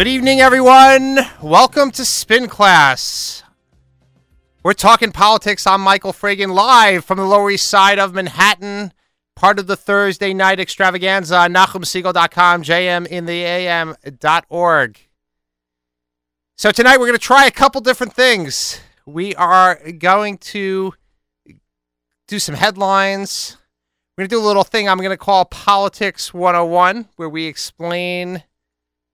Good evening, everyone. Welcome to Spin Class. We're talking politics. I'm Michael Fragin, live from the Lower East Side of Manhattan, part of the Thursday night extravaganza on NachumSegal.com, jmintheam.org. So tonight we're going to try a couple different things. We are going to do some headlines. We're going to do a little thing I'm going to call Politics 101, where we explain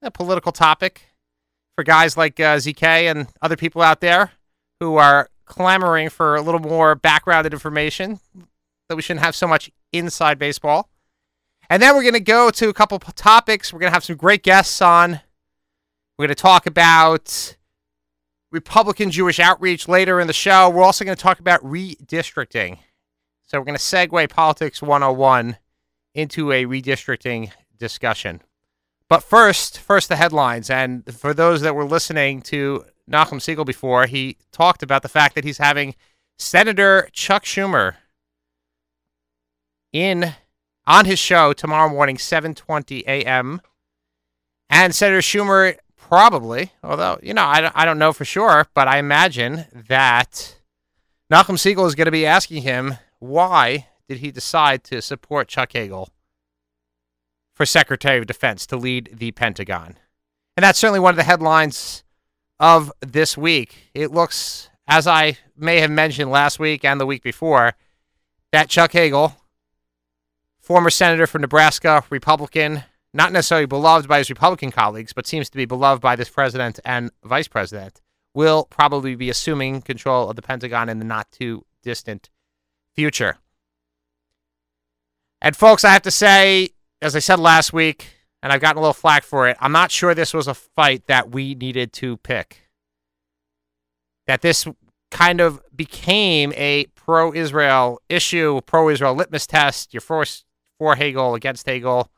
a political topic for guys like uh, ZK and other people out there who are clamoring for a little more background information that we shouldn't have so much inside baseball. And then we're going to go to a couple topics. We're going to have some great guests on. We're going to talk about Republican Jewish outreach later in the show. We're also going to talk about redistricting. So we're going to segue Politics 101 into a redistricting discussion. But first, first the headlines. And for those that were listening to Nachum Segal before, he talked about the fact that he's having Senator Chuck Schumer in on his show tomorrow morning, 7:20 a.m. And Senator Schumer probably, although you know I don't, I don't know for sure, but I imagine that Nachum Segal is going to be asking him why did he decide to support Chuck Hagel for Secretary of Defense to lead the Pentagon. And that's certainly one of the headlines of this week. It looks, as I may have mentioned last week and the week before, that Chuck Hagel, former senator from Nebraska, Republican, not necessarily beloved by his Republican colleagues, but seems to be beloved by this president and vice president, will probably be assuming control of the Pentagon in the not too distant future. And folks, I have to say, as I said last week, and I've gotten a little flack for it, I'm not sure this was a fight that we needed to pick. That this kind of became a pro Israel issue, pro Israel litmus test. You're forced for Hagel against Hagel.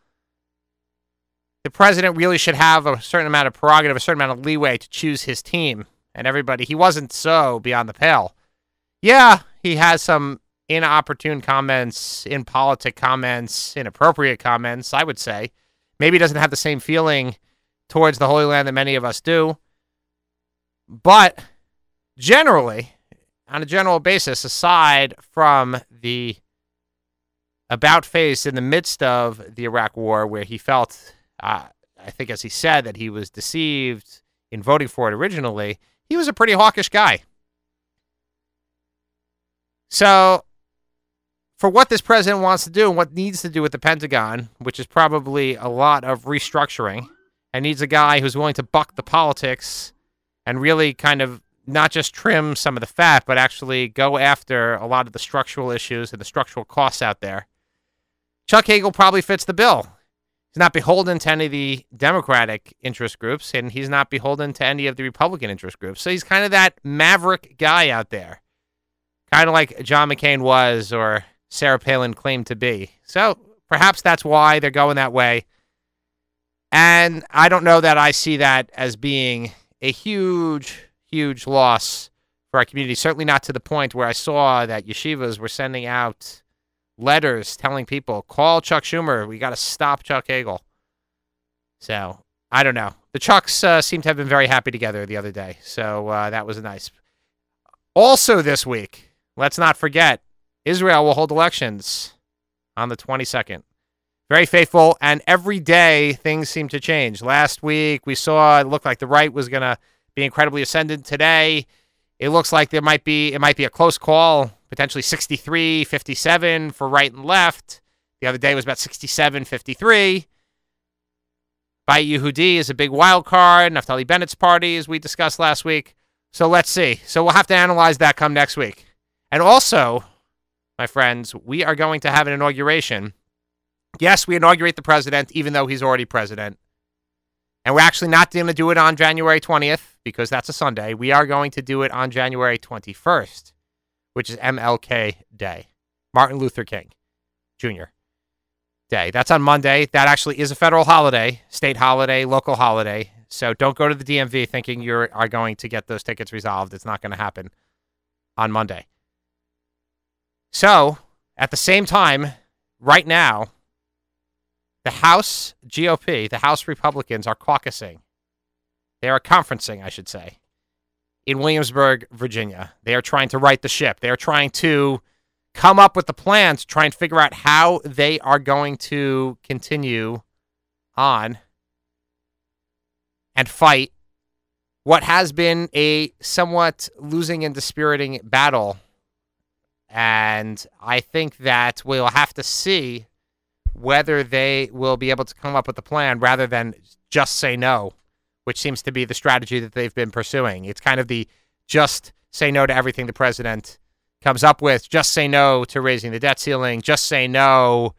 The president really should have a certain amount of prerogative, a certain amount of leeway to choose his team and everybody. He wasn't so beyond the pale. Yeah, he has some inopportune comments, impolitic comments, inappropriate comments, I would say. Maybe doesn't have the same feeling towards the Holy Land that many of us do. But generally, on a general basis, aside from the about face in the midst of the Iraq War, where he felt, uh, I think, as he said, that he was deceived in voting for it originally, he was a pretty hawkish guy. So for what this president wants to do and what needs to do with the Pentagon, which is probably a lot of restructuring, and needs a guy who's willing to buck the politics and really kind of not just trim some of the fat, but actually go after a lot of the structural issues and the structural costs out there. Chuck Hagel probably fits the bill. He's not beholden to any of the Democratic interest groups, and he's not beholden to any of the Republican interest groups. So he's kind of that maverick guy out there, kind of like John McCain was, or Sarah Palin claimed to be. So perhaps that's why they're going that way. And I don't know that I see that as being a huge, huge loss for our community. Certainly not to the point where I saw that yeshivas were sending out letters telling people, call Chuck Schumer. We got to stop Chuck Hagel. So I don't know. The Chucks uh, seem to have been very happy together the other day. So uh, that was nice. Also, this week, let's not forget Israel will hold elections on the 22nd. Very faithful, and every day things seem to change. Last week we saw it looked like the right was going to be incredibly ascendant. Today it looks like there might be it might be a close call, potentially 63 57 for right and left. The other day was about 67 53. Bayit Yehudi is a big wild card. Naftali Bennett's party, as we discussed last week. So let's see. So we'll have to analyze that come next week. And also, my friends, we are going to have an inauguration. Yes, we inaugurate the president, even though he's already president. And we're actually not going to do it on January 20th because that's a Sunday. We are going to do it on January 21st, which is MLK Day, Martin Luther King Jr. Day. That's on Monday. That actually is a federal holiday, state holiday, local holiday. So don't go to the DMV thinking you are going to get those tickets resolved. It's not going to happen on Monday. So, at the same time, right now, the House GOP, the House Republicans are caucusing They are conferencing, I should say, in Williamsburg, Virginia. They are trying to right the ship. They are trying to come up with the plan to try and figure out how they are going to continue on and fight what has been a somewhat losing and dispiriting battle. And I think that we'll have to see whether they will be able to come up with a plan rather than just say no, which seems to be the strategy that they've been pursuing. It's kind of the just say no to everything the president comes up with, just say no to raising the debt ceiling, just say no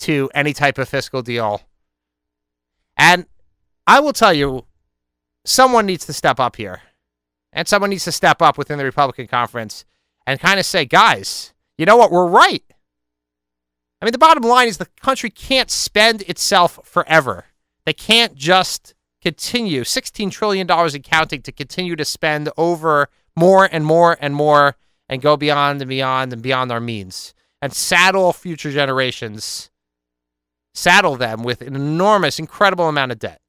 to any type of fiscal deal. And I will tell you, someone needs to step up here. And someone needs to step up within the Republican conference and kind of say, guys, you know what? We're right. I mean, the bottom line is the country can't spend itself forever. They can't just continue $16 trillion in counting to continue to spend over more and more and more and go beyond and beyond and beyond our means and saddle future generations, saddle them with an enormous, incredible amount of debt.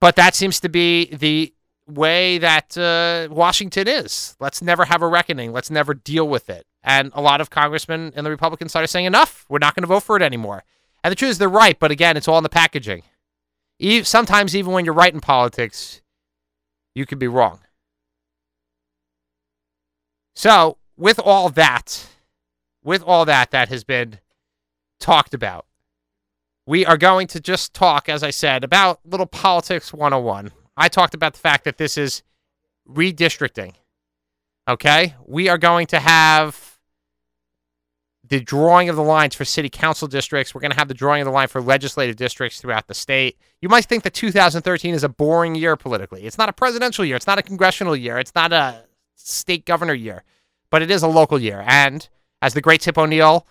But that seems to be the way that uh, Washington is. Let's never have a reckoning. Let's never deal with it. And a lot of congressmen in the Republican side are saying, enough. We're not going to vote for it anymore. And the truth is, they're right. But again, it's all in the packaging. sometimes, even when you're right in politics, you could be wrong. So, with all that, with all that that has been talked about, we are going to just talk, as I said, about little politics 101. I talked about the fact that this is redistricting. Okay? We are going to have the drawing of the lines for city council districts. We're going to have the drawing of the line for legislative districts throughout the state. You might think that 2013 is a boring year politically. It's not a presidential year. It's not a congressional year. It's not a state governor year, but it is a local year. And as the great Tip O'Neill,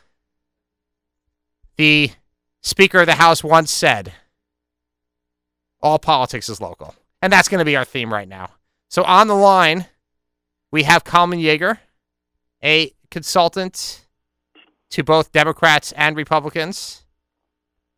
the Speaker of the House once said, all politics is local. And that's going to be our theme right now. So on the line, we have Kalman Yeager, a consultant to both Democrats and Republicans,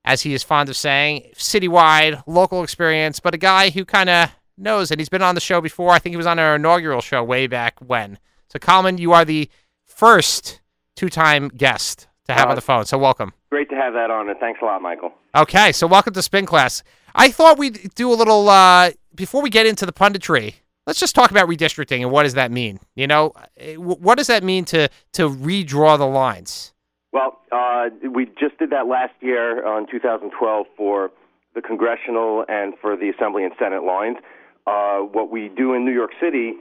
as he is fond of saying, citywide, local experience, but a guy who kind of knows, and he's been on the show before. I think he was on our inaugural show way back when. So, Kalman, you are the first two time guest to have uh, on the phone. So, welcome. Great to have that on, and thanks a lot, Michael. Okay, so welcome to Spin Class. I thought we'd do a little, uh, before we get into the punditry, let's just talk about redistricting and what does that mean? You know, eh, what does that mean to, to redraw the lines? Well, uh, we just did that last year on 2012 for the congressional and for the Assembly and Senate lines. Uh, what we do in New York City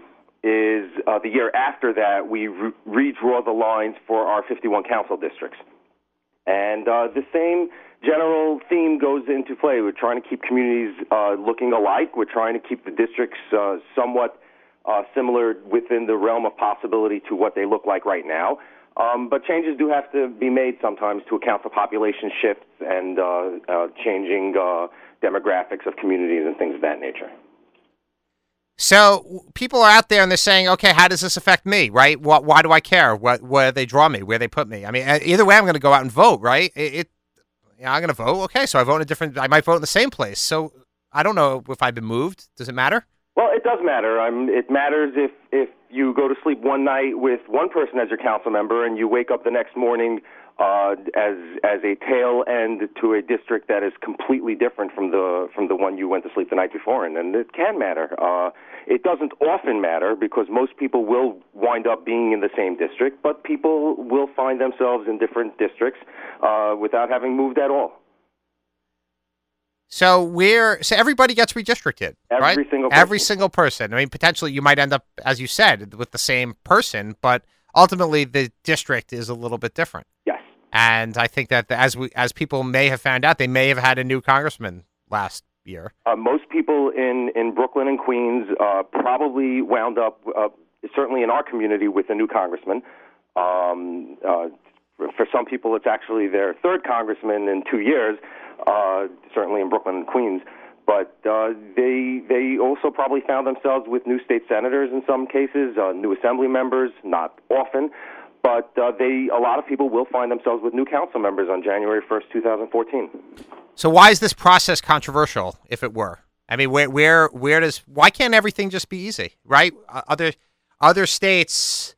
is uh, the year after that, we re- redraw the lines for our 51 council districts. And uh, the same general theme goes into play. We're trying to keep communities uh, looking alike. We're trying to keep the districts uh, somewhat uh, similar within the realm of possibility to what they look like right now. Um, but changes do have to be made sometimes to account for population shifts and changing demographics of communities and things of that nature. So people are out there and they're saying, okay, how does this affect me, right? Why do I care? What, where they draw me, where they put me? I mean, either way, I'm going to go out and vote, right? It, it yeah, I'm going to vote. Okay, so I vote in a different. I might vote in the same place. So I don't know if I've been moved. Does it matter? Well, it does matter. Um, it matters if if you go to sleep one night with one person as your council member and you wake up the next morning uh, as as a tail end to a district that is completely different from the from the one you went to sleep the night before in, and it can matter. Uh, it doesn't often matter because most people will wind up being in the same district, but people will find themselves in different districts uh, without having moved at all. So we're so everybody gets redistricted, every right? Single person. Every single person. I mean, potentially you might end up, as you said, with the same person, but ultimately the district is a little bit different. Yes. And I think that as we as people may have found out, they may have had a new congressman last year. Uh, most people in in Brooklyn and Queens uh, probably wound up, uh, certainly in our community, with a new congressman. Um, uh, for some people, it's actually their third congressman in two years. Uh, certainly in Brooklyn and Queens. But uh, they they also probably found themselves with new state senators in some cases, new assembly members, not often. But uh, they, a lot of people will find themselves with new council members on January 1st, 2014. So why is this process controversial, if it were? I mean, where where where does why can't everything just be easy, right? Other other states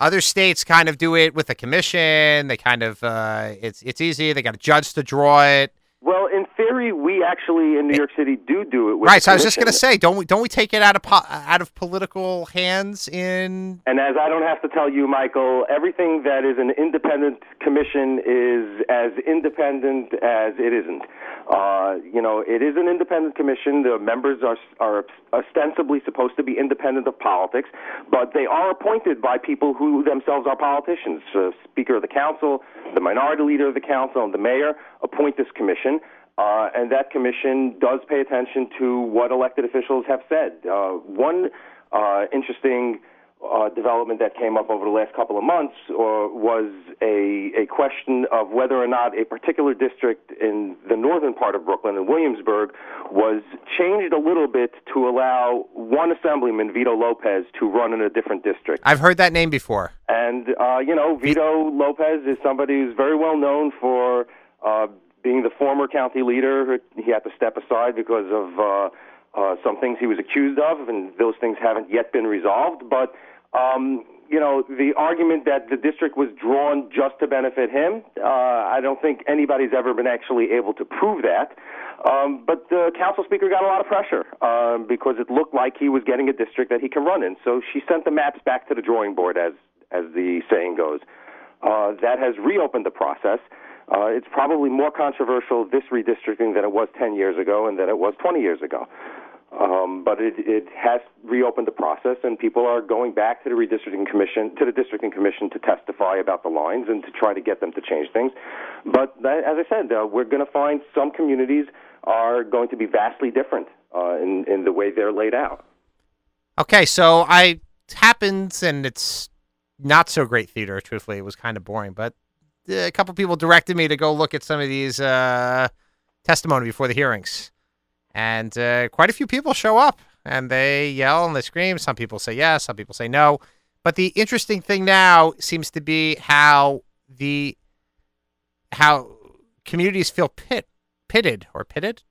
other states kind of do it with a commission. They kind of uh, it's it's easy. They got a judge to draw it. Theory, we actually in New York City do do it with right. So I was just going to say, don't we don't we take it out of po- out of political hands in And as I don't have to tell you, Michael, everything that is an independent commission is as independent as it isn't. Uh, you know, it is an independent commission. The members are are ostensibly supposed to be independent of politics, but they are appointed by people who themselves are politicians. Uh, Speaker of the Council, the minority leader of the Council, and the mayor appoint this commission. Uh, and that commission does pay attention to what elected officials have said. Uh, one uh, interesting uh, development that came up over the last couple of months or was a, a question of whether or not a particular district in the northern part of Brooklyn, in Williamsburg, was changed a little bit to allow one assemblyman, Vito Lopez, to run in a different district. I've heard that name before. And, uh, you know, Vito Lopez is somebody who's very well known for uh, being the former county leader. He had to step aside because of uh, uh, some things he was accused of, and those things haven't yet been resolved. But, um, you know, the argument that the district was drawn just to benefit him, uh, I don't think anybody's ever been actually able to prove that. Um, but the council speaker got a lot of pressure um, because it looked like he was getting a district that he can run in. So she sent the maps back to the drawing board, as as the saying goes. Uh, that has reopened the process. Uh, it's probably more controversial this redistricting than it was 10 years ago and than it was 20 years ago. Um, but it, it has reopened the process, and people are going back to the redistricting commission, to the districting commission, to testify about the lines and to try to get them to change things. But that, as I said, uh, we're going to find some communities are going to be vastly different uh, in in the way they're laid out. Okay, so I happens, and it's not so great theater. Truthfully, it was kind of boring, but uh, a couple people directed me to go look at some of these uh, testimony before the hearings, and uh, quite a few people show up and they yell and they scream. Some people say yes, some people say no. But the interesting thing now seems to be how the how communities feel pit pitted or pitted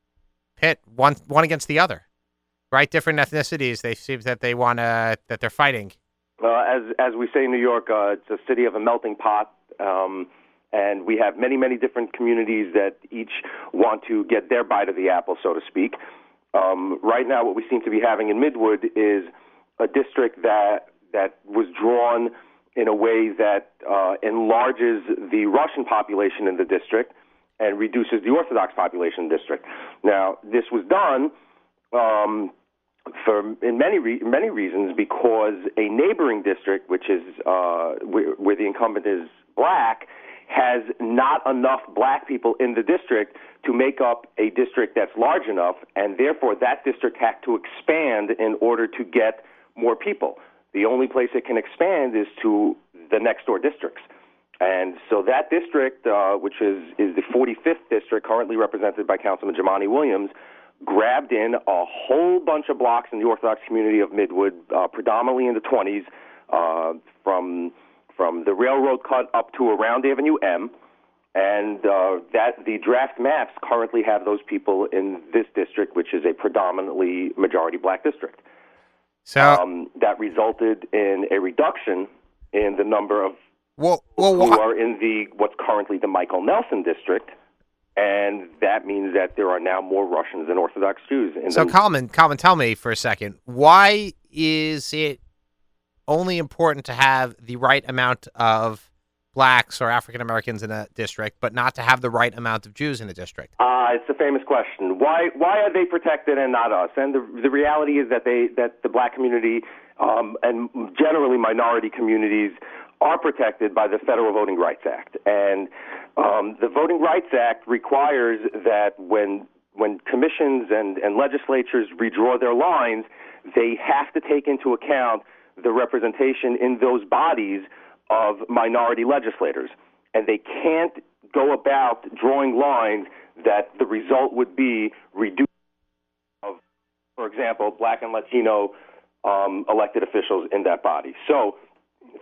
pit one one against the other right? Different ethnicities. They seem that they want to that they're fighting. Uh, as as we say in New York, uh, it's a city of a melting pot, um, and we have many many different communities that each want to get their bite of the apple, so to speak. Um, right now, what we seem to be having in Midwood is a district that that was drawn in a way that uh, enlarges the Russian population in the district and reduces the Orthodox population in the district. Now, this was done. Um, for in many re- many reasons because a neighboring district, which is uh, where, where the incumbent is black, has not enough black people in the district to make up a district that's large enough, and therefore that district had to expand in order to get more people. The only place it can expand is to the next door districts. And so that district, uh, which is, is the 45th district, currently represented by Councilman Jumaane Williams, grabbed in a whole bunch of blocks in the Orthodox community of Midwood, uh, predominantly in the 20s, uh, from from the railroad cut up to around Avenue M, and uh, that the draft maps currently have those people in this district, which is a predominantly majority black district. So, Um, that resulted in a reduction in the number of well, well, who are in the what's currently the Michael Nelson district, and that means that there are now more Russians than Orthodox Jews. In so the, Kalman, Kalman, tell me for a second, why is it only important to have the right amount of blacks or African Americans in a district, but not to have the right amount of Jews in a district? uh, it's a famous question. Why why are they protected and not us? And the the reality is that they that the black community um, and generally minority communities are protected by the Federal Voting Rights Act. And um, the Voting Rights Act requires that when when commissions and, and legislatures redraw their lines, they have to take into account the representation in those bodies of minority legislators. And they can't go about drawing lines that the result would be reduced of, for example, black and Latino um, elected officials in that body. So,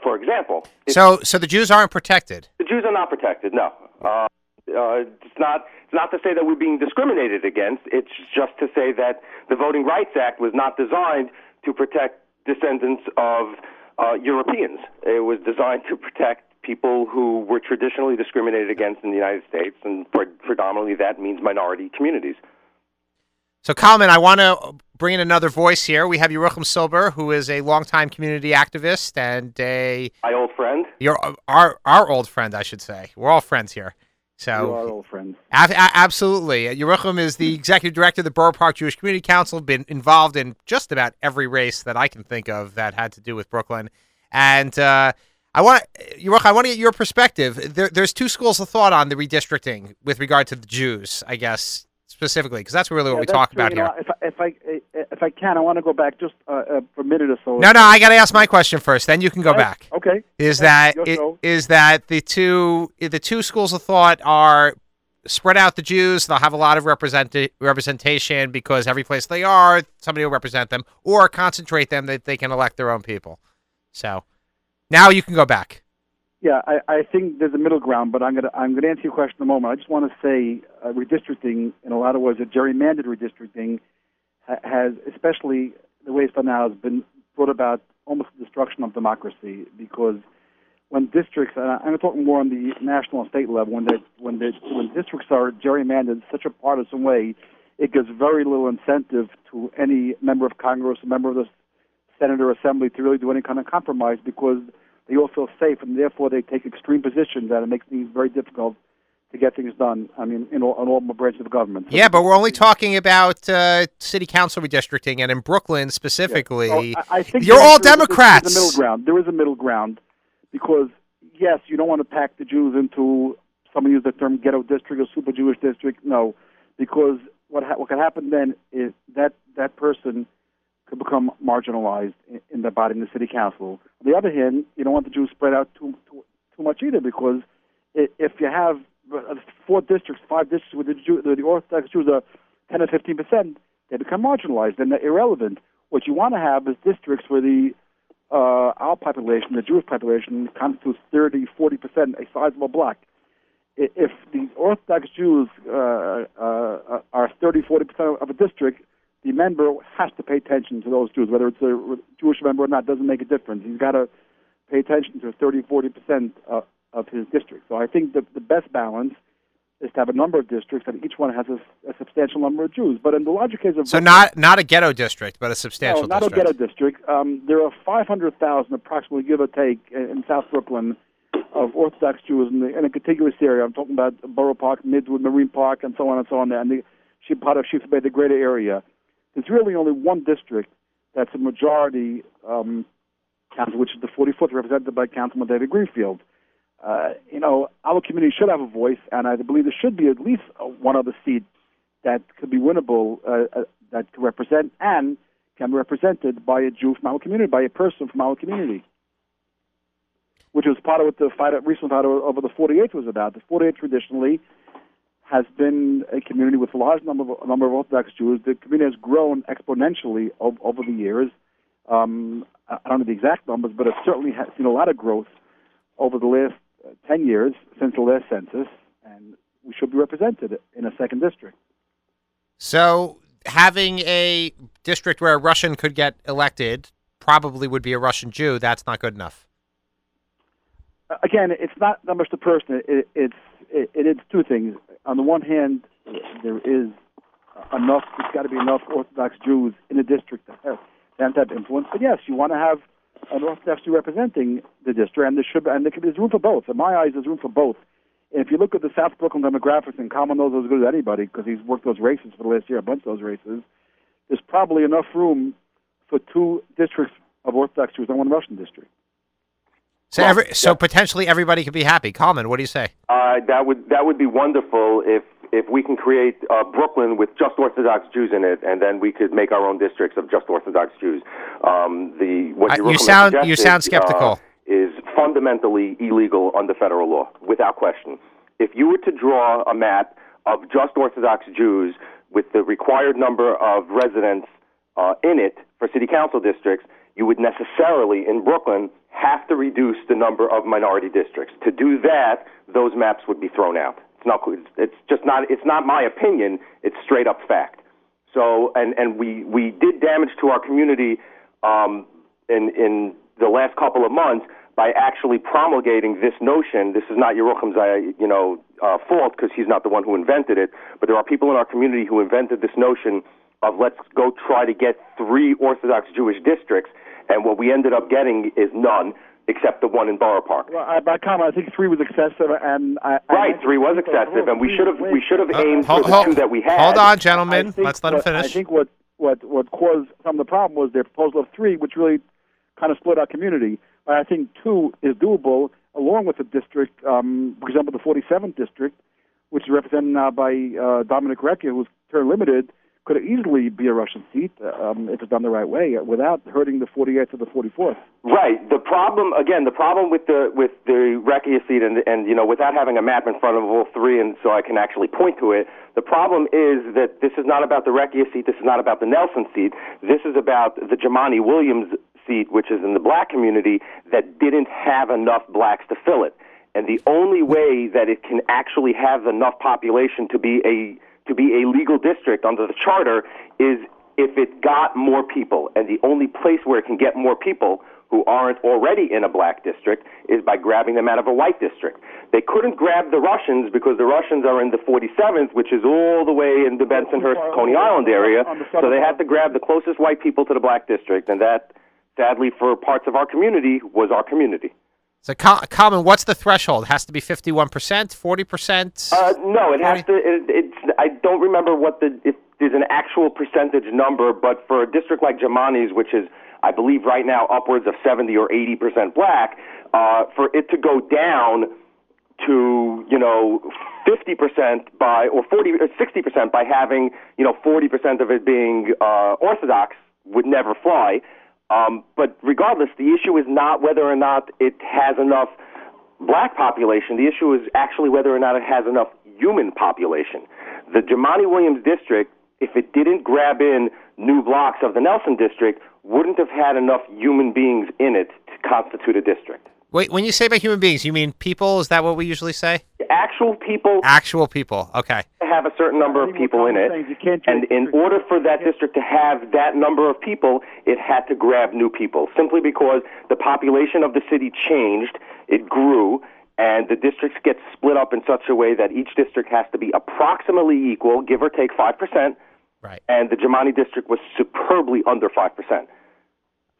for example, So, so the Jews aren't protected. the Jews are not protected, no. Uh, Uh, it's not it's not to say that we're being discriminated against. It's just to say that the Voting Rights Act was not designed to protect descendants of uh, Europeans. It was designed to protect people who were traditionally discriminated against in the United States, and predominantly that means minority communities. So, Kalman, I want to bring in another voice here. We have Yerucham Silber, who is a longtime community activist and a my old friend. Your our our old friend, I should say. We're all friends here. So you are old friends. A- a- absolutely, Yerucham is the executive director of the Borough Park Jewish Community Council. Been involved in just about every race that I can think of that had to do with Brooklyn, and. Uh, I want I want to get your perspective. There, there's two schools of thought on the redistricting with regard to the Jews, I guess specifically, because that's really what yeah, we talk true. about you here. Know, if, I, if I if I can, I want to go back just uh, uh, for a minute or so. No, no, I got to ask my question first. Then you can go okay. back. Okay. Is okay. that it, is that the two the two schools of thought are spread out the Jews? They'll have a lot of represent representation because every place they are, somebody will represent them, or concentrate them that they can elect their own people. So now you can go back. Yeah, I, I think there's a middle ground, but I'm gonna I'm gonna answer your question in a moment. I just want to say uh, redistricting, in a lot of ways, a gerrymandered redistricting ha- has, especially the way it's done now, has been brought about almost the destruction of democracy because when districts, and I'm talking more on the national and state level, when they, when they, when districts are gerrymandered in such a partisan way, it gives very little incentive to any member of Congress, a member of the Senate or Assembly to really do any kind of compromise because safe, and therefore they take extreme positions, and it makes things very difficult to get things done. I mean, in all, in all branches of government. So yeah, but we're only talking about uh, city council redistricting, and in Brooklyn specifically, yeah. I, I think you're all Democrats. Is, a middle ground. There is a middle ground because yes, you don't want to pack the Jews into. Some use the term ghetto district or super Jewish district. No, because what ha- what can happen then is that that person could become marginalized in, in the body in the city council. The other hand, you don't want the Jews spread out too too, too much either, because if you have four districts, five districts where the, Jew, the Orthodox Jews are 10 or 15 percent, they become marginalized and they're irrelevant. What you want to have is districts where the uh, our population, the Jewish population, constitutes 30, 40 percent, a sizable block. If the Orthodox Jews uh, uh, are 30, 40 percent of a district, the member has to pay attention to those Jews, whether it's a Jewish member or not, doesn't make a difference. He's got to pay attention to 30, 40 percent of, of his district. So I think the, the best balance is to have a number of districts, and each one has a, a substantial number of Jews. But in the larger case of so not not a ghetto district, but a substantial no, not district. a ghetto district. Um, there are 500,000, approximately, give or take, in, in South Brooklyn, of Orthodox Jews in, the, in a contiguous area. I'm talking about Borough Park, Midwood, Marine Park, and so on and so on. There. And the part of Sheep's Bay, the greater area. There's really only one district that's a majority um, council, which is the 44th, represented by Councilman David Greenfield. Uh, you know, our community should have a voice, and I believe there should be at least one other seat that could be winnable, uh, uh, that could represent and can be represented by a Jew from our community, by a person from our community, which was part of what the fight, recent fight over the 48th was about. The 48th traditionally has been a community with a large number of, number of Orthodox Jews. The community has grown exponentially over, over the years. Um, I don't know the exact numbers, but it certainly has seen a lot of growth over the last uh, 10 years since the last census, and we should be represented in a second district. So, having a district where a Russian could get elected probably would be a Russian Jew. That's not good enough. Again, it's not that much the person. It, it's it, it, it's two things. On the one hand, there is enough. There's got to be enough Orthodox Jews in the district to have, to have influence. But yes, you want to have an Orthodox Jew representing the district, and there should and there's room for both. In my eyes, there's room for both. And if you look at the South Brooklyn demographics, and Kalman knows as good as anybody because he's worked those races for the last year, a bunch of those races. There's probably enough room for two districts of Orthodox Jews and one Russian district. So, well, every, so yeah. potentially everybody could be happy. Kalman, what do you say? Uh, that would that would be wonderful if if we can create uh, Brooklyn with just Orthodox Jews in it, and then we could make our own districts of just Orthodox Jews. Um, the what uh, you sound you sound skeptical. Uh, is fundamentally illegal under federal law, without question. If you were to draw a map of just Orthodox Jews with the required number of residents uh, in it for city council districts, you would necessarily in Brooklyn have to reduce the number of minority districts. To do that, those maps would be thrown out. It's not. It's, just not. It's not my opinion. It's straight up fact. So, and and we we did damage to our community um, in in the last couple of months by actually promulgating this notion. This is not Yerucham's, uh, you know, uh, fault because he's not the one who invented it. But there are people in our community who invented this notion of let's go try to get three Orthodox Jewish districts, and what we ended up getting is none except the one in Borough Park. Well, I, by comment, I think three was excessive, and I, right, I, three was excessive, and we should have we should have Uh, aimed hold, for the hold- two that we had. hold on, gentlemen. Let's let him finish. I think what, what, what caused some of the problem was their proposal of three, which really kind of split our community. But I think two is doable, along with the district, um, for example, the 47th district, which is represented now by uh, Domenic Recchia, who's term limited, could easily be a Russian seat um, if it's done the right way, uh, without hurting the 48th or the 44th. Right. The problem again, the problem with the with the Recchia seat, and and you know, without having a map in front of all three, and so I can actually point to it. The problem is that this is not about the Recchia seat. This is not about the Nelson seat. This is about the Jumaane Williams seat, which is in the black community that didn't have enough blacks to fill it. And the only way that it can actually have enough population to be a to be a legal district under the charter is if it got more people. And the only place where it can get more people who aren't already in a black district is by grabbing them out of a white district. They couldn't grab the Russians because the Russians are in the 47th, which is all the way in the Bensonhurst, Coney Island area. So they had to grab the closest white people to the black district, and that, sadly, for parts of our community, was our community. So, Kalman, what's the threshold? Has to be 51%, 40%? Uh, no, it has to. It, it's. I don't remember what the. If there's an actual percentage number, but for a district like Jumaane's, which is, I believe, right now upwards of 70 or 80 percent black, uh, for it to go down to you know 50 percent by or 40 or 60 percent by having you know 40 percent of it being uh, Orthodox would never fly. Um, but regardless, the issue is not whether or not it has enough black population. The issue is actually whether or not it has enough human population. The Jumaane Williams district, if it didn't grab in new blocks of the Nelson district, wouldn't have had enough human beings in it to constitute a district. Wait, when you say by human beings, you mean people? Is that what we usually say? Actual people Actual people. Okay. have a certain number of people in it, things, you can't and in order for that district to have that number of people, it had to grab new people, simply because the population of the city changed, it grew, and the districts get split up in such a way that each district has to be approximately equal, give or take 5%, Right. and the Jumaane district was superbly under 5%.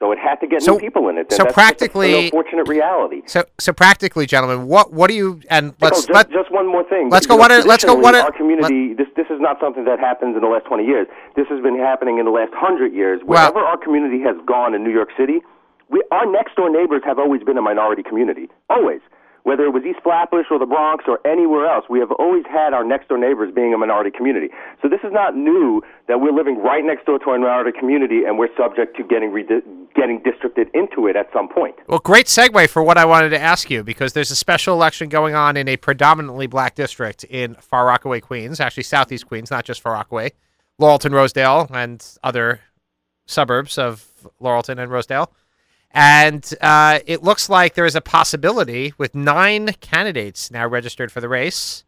So it had to get So- new people in it. and so that's just practically- an unfortunate reality. So, so practically, gentlemen, what what do you and let's just, let just one more thing. let's go one let's go traditionally, one at- Our community. this this is not something that happens in the last twenty years. This has been happening in the last hundred years. Well- Wherever our community has gone in New York City, we, our next door neighbors have always been a minority community. Always. Whether it was East Flatbush or the Bronx or anywhere else, we have always had our next door neighbors being a minority community. So this is not new that we're living right next door to a minority community and we're subject to getting redi- getting districted into it at some point. Well, great segue for what I wanted to ask you because there's a special election going on in a predominantly black district in Far Rockaway, Queens, actually Southeast Queens, not just Far Rockaway, Laurelton, Rosedale, and other suburbs of Laurelton and Rosedale. And uh, it looks like there is a possibility with nine candidates now registered for the race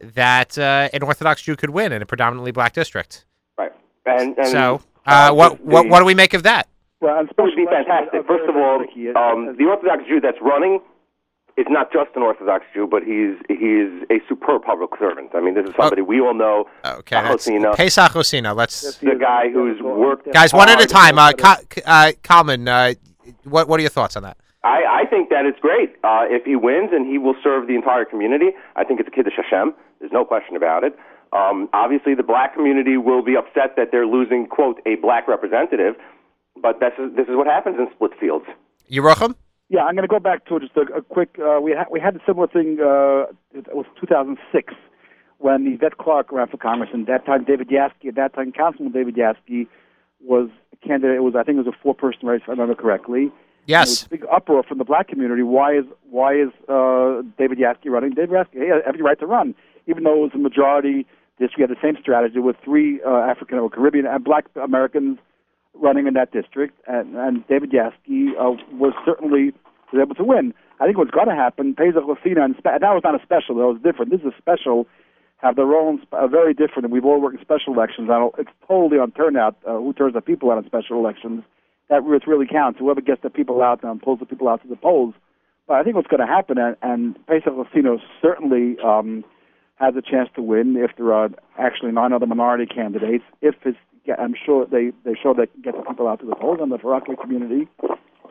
that uh, an Orthodox Jew could win in a predominantly black district. Right. And, and so, uh, what, the- what what do we make of that? Well, It would be fantastic. First of all, um, the Orthodox Jew that's running is not just an Orthodox Jew, but he's he's a superb public servant. I mean, this is somebody we all know. Okay, that's Ahosina, Pesach Osina. Let's the guy who's worked. guys one at a time. Uh, Ka- uh, Kalman, uh, what what are your thoughts on that? I, I think that it's great. Uh, if he wins and he will serve the entire community, I think it's a Kiddush Hashem. There's no question about it. Um, obviously, the black community will be upset that they're losing, quote, a black representative, but this is, this is what happens in split fields. Yerucham? Yeah, I'm going to go back to just a, a quick. Uh, we ha- we had a similar thing. Uh, it was 2006 when Yvette Clarke ran for Congress, and that time David Yassky, at that time Councilman David Yassky, was a candidate. It was I think it was a four-person race, if I remember correctly. There was Yes. a big uproar from the black community. Why is why is uh, David Yassky running? David Yassky he had every right to run, even though it was a majority district. He had the same strategy with three uh, African or Caribbean and Black Americans running in that district, and, and David Yassky uh, was certainly was able to win. I think what's going to happen, Pesach Lucina, and, spe- and that was not a special, that was different. This is a special, have their own, uh, very different, we've all worked in special elections. I don't, it's totally on turnout, uh, who turns the people out in special elections. That really counts. Whoever gets the people out and pulls the people out to the polls. But I think what's going to happen, and, and Pesach Lucino certainly um, has a chance to win if there are actually nine other minority candidates. If it's, I'm sure they, they show they get the people out to the polls, and the Farakli community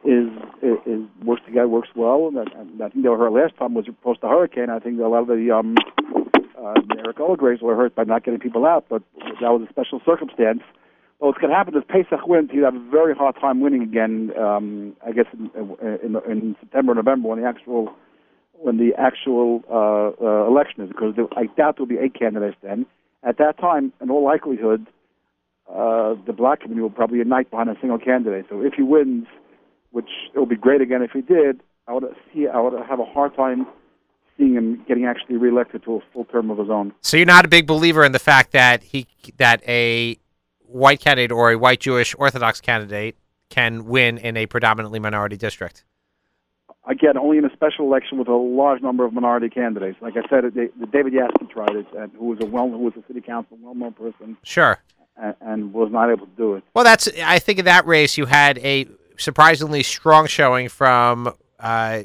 is, is, is works together, works well. And, and I think they were hurt last time was post the hurricane. I think a lot of the um, uh, Eric Olegres were hurt by not getting people out, but that was a special circumstance. But what's going to happen is Pesach wins. He'd have a very hard time winning again. Um, I guess in, in, in September, November, when the actual when the actual uh, uh, election is, because there, I doubt there'll be eight candidates then. At that time, in all likelihood, uh, the black community will probably unite behind a single candidate. So if he wins, which it will be great again if he did, I would see I would have a hard time seeing him getting actually reelected to a full term of his own. So you're not a big believer in the fact that he that a white candidate or a white Jewish Orthodox candidate can win in a predominantly minority district. Again, only in a special election with a large number of minority candidates. Like I said, it, David Yassky tried it, and who was a well, who was a city council well-known person. Sure. And, and was not able to do it. Well, that's. I think in that race you had a surprisingly strong showing from uh,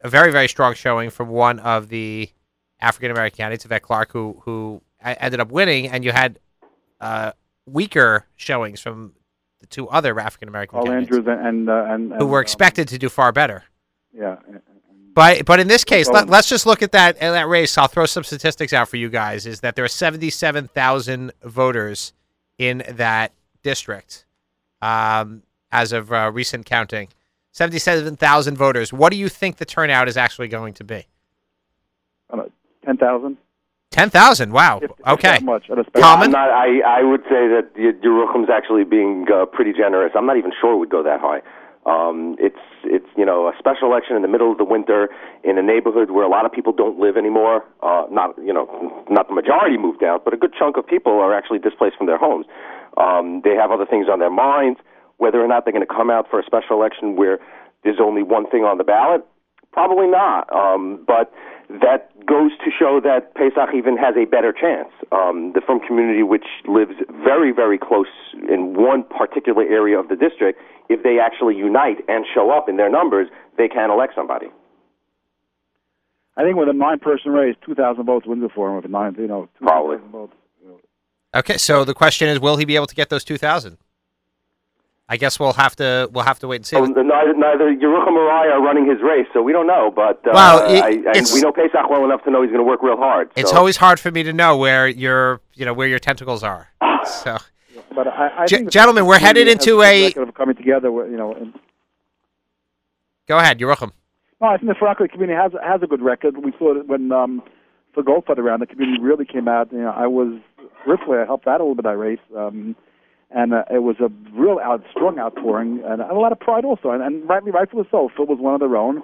a very very strong showing from one of the African American candidates, Yvette Clarke, who who ended up winning, and you had uh, weaker showings from the two other African American candidates, Andrews and, uh, and, and who were expected um, to do far better. Yeah. But but in this case, let, us just look at that at that race. I'll throw some statistics out for you guys. Is that there are seventy seven thousand voters in that district um, as of uh, recent counting. Seventy seven thousand voters. What do you think the turnout is actually going to be? Ten thousand. Ten thousand. Wow. If, okay. If much. Kalman. Not, i I would say that Yerucham's actually being uh, pretty generous. I'm not even sure it would go that high. Um, it's it's you know a special election in the middle of the winter in a neighborhood where a lot of people don't live anymore. Uh, not you know not the majority moved out, but a good chunk of people are actually displaced from their homes. Um, they have other things on their minds. Whether or not they're going to come out for a special election where there's only one thing on the ballot, probably not. Um, but that goes to show that Pesach even has a better chance. Um, the Frum community, which lives very, very close in one particular area of the district, if they actually unite and show up in their numbers, they can elect somebody. I think with a nine-person race, two thousand votes wins it for him. With a nine, you know, probably. Votes. Okay, so the question is, will he be able to get those two thousand? I guess we'll have to we'll have to wait and see. Oh, neither neither Yerucham or I are running his race, so we don't know. But uh, well, it, I, we know Pesach well enough to know he's going to work real hard. It's always hard for me to know where your you know where your tentacles are. So, but I, I G- gentlemen, we're headed into a of coming together. You know. And... Go ahead, Yerucham. No, I think the Farakli community has has a good record. We saw it when um, the Goldfeder round. The community really came out. You know, I was briefly I helped out a little bit. I race. Um, and uh, it was a real out, strong outpouring and, a lot of pride also, and, and rightly, rightfully so. Phil was one of their own.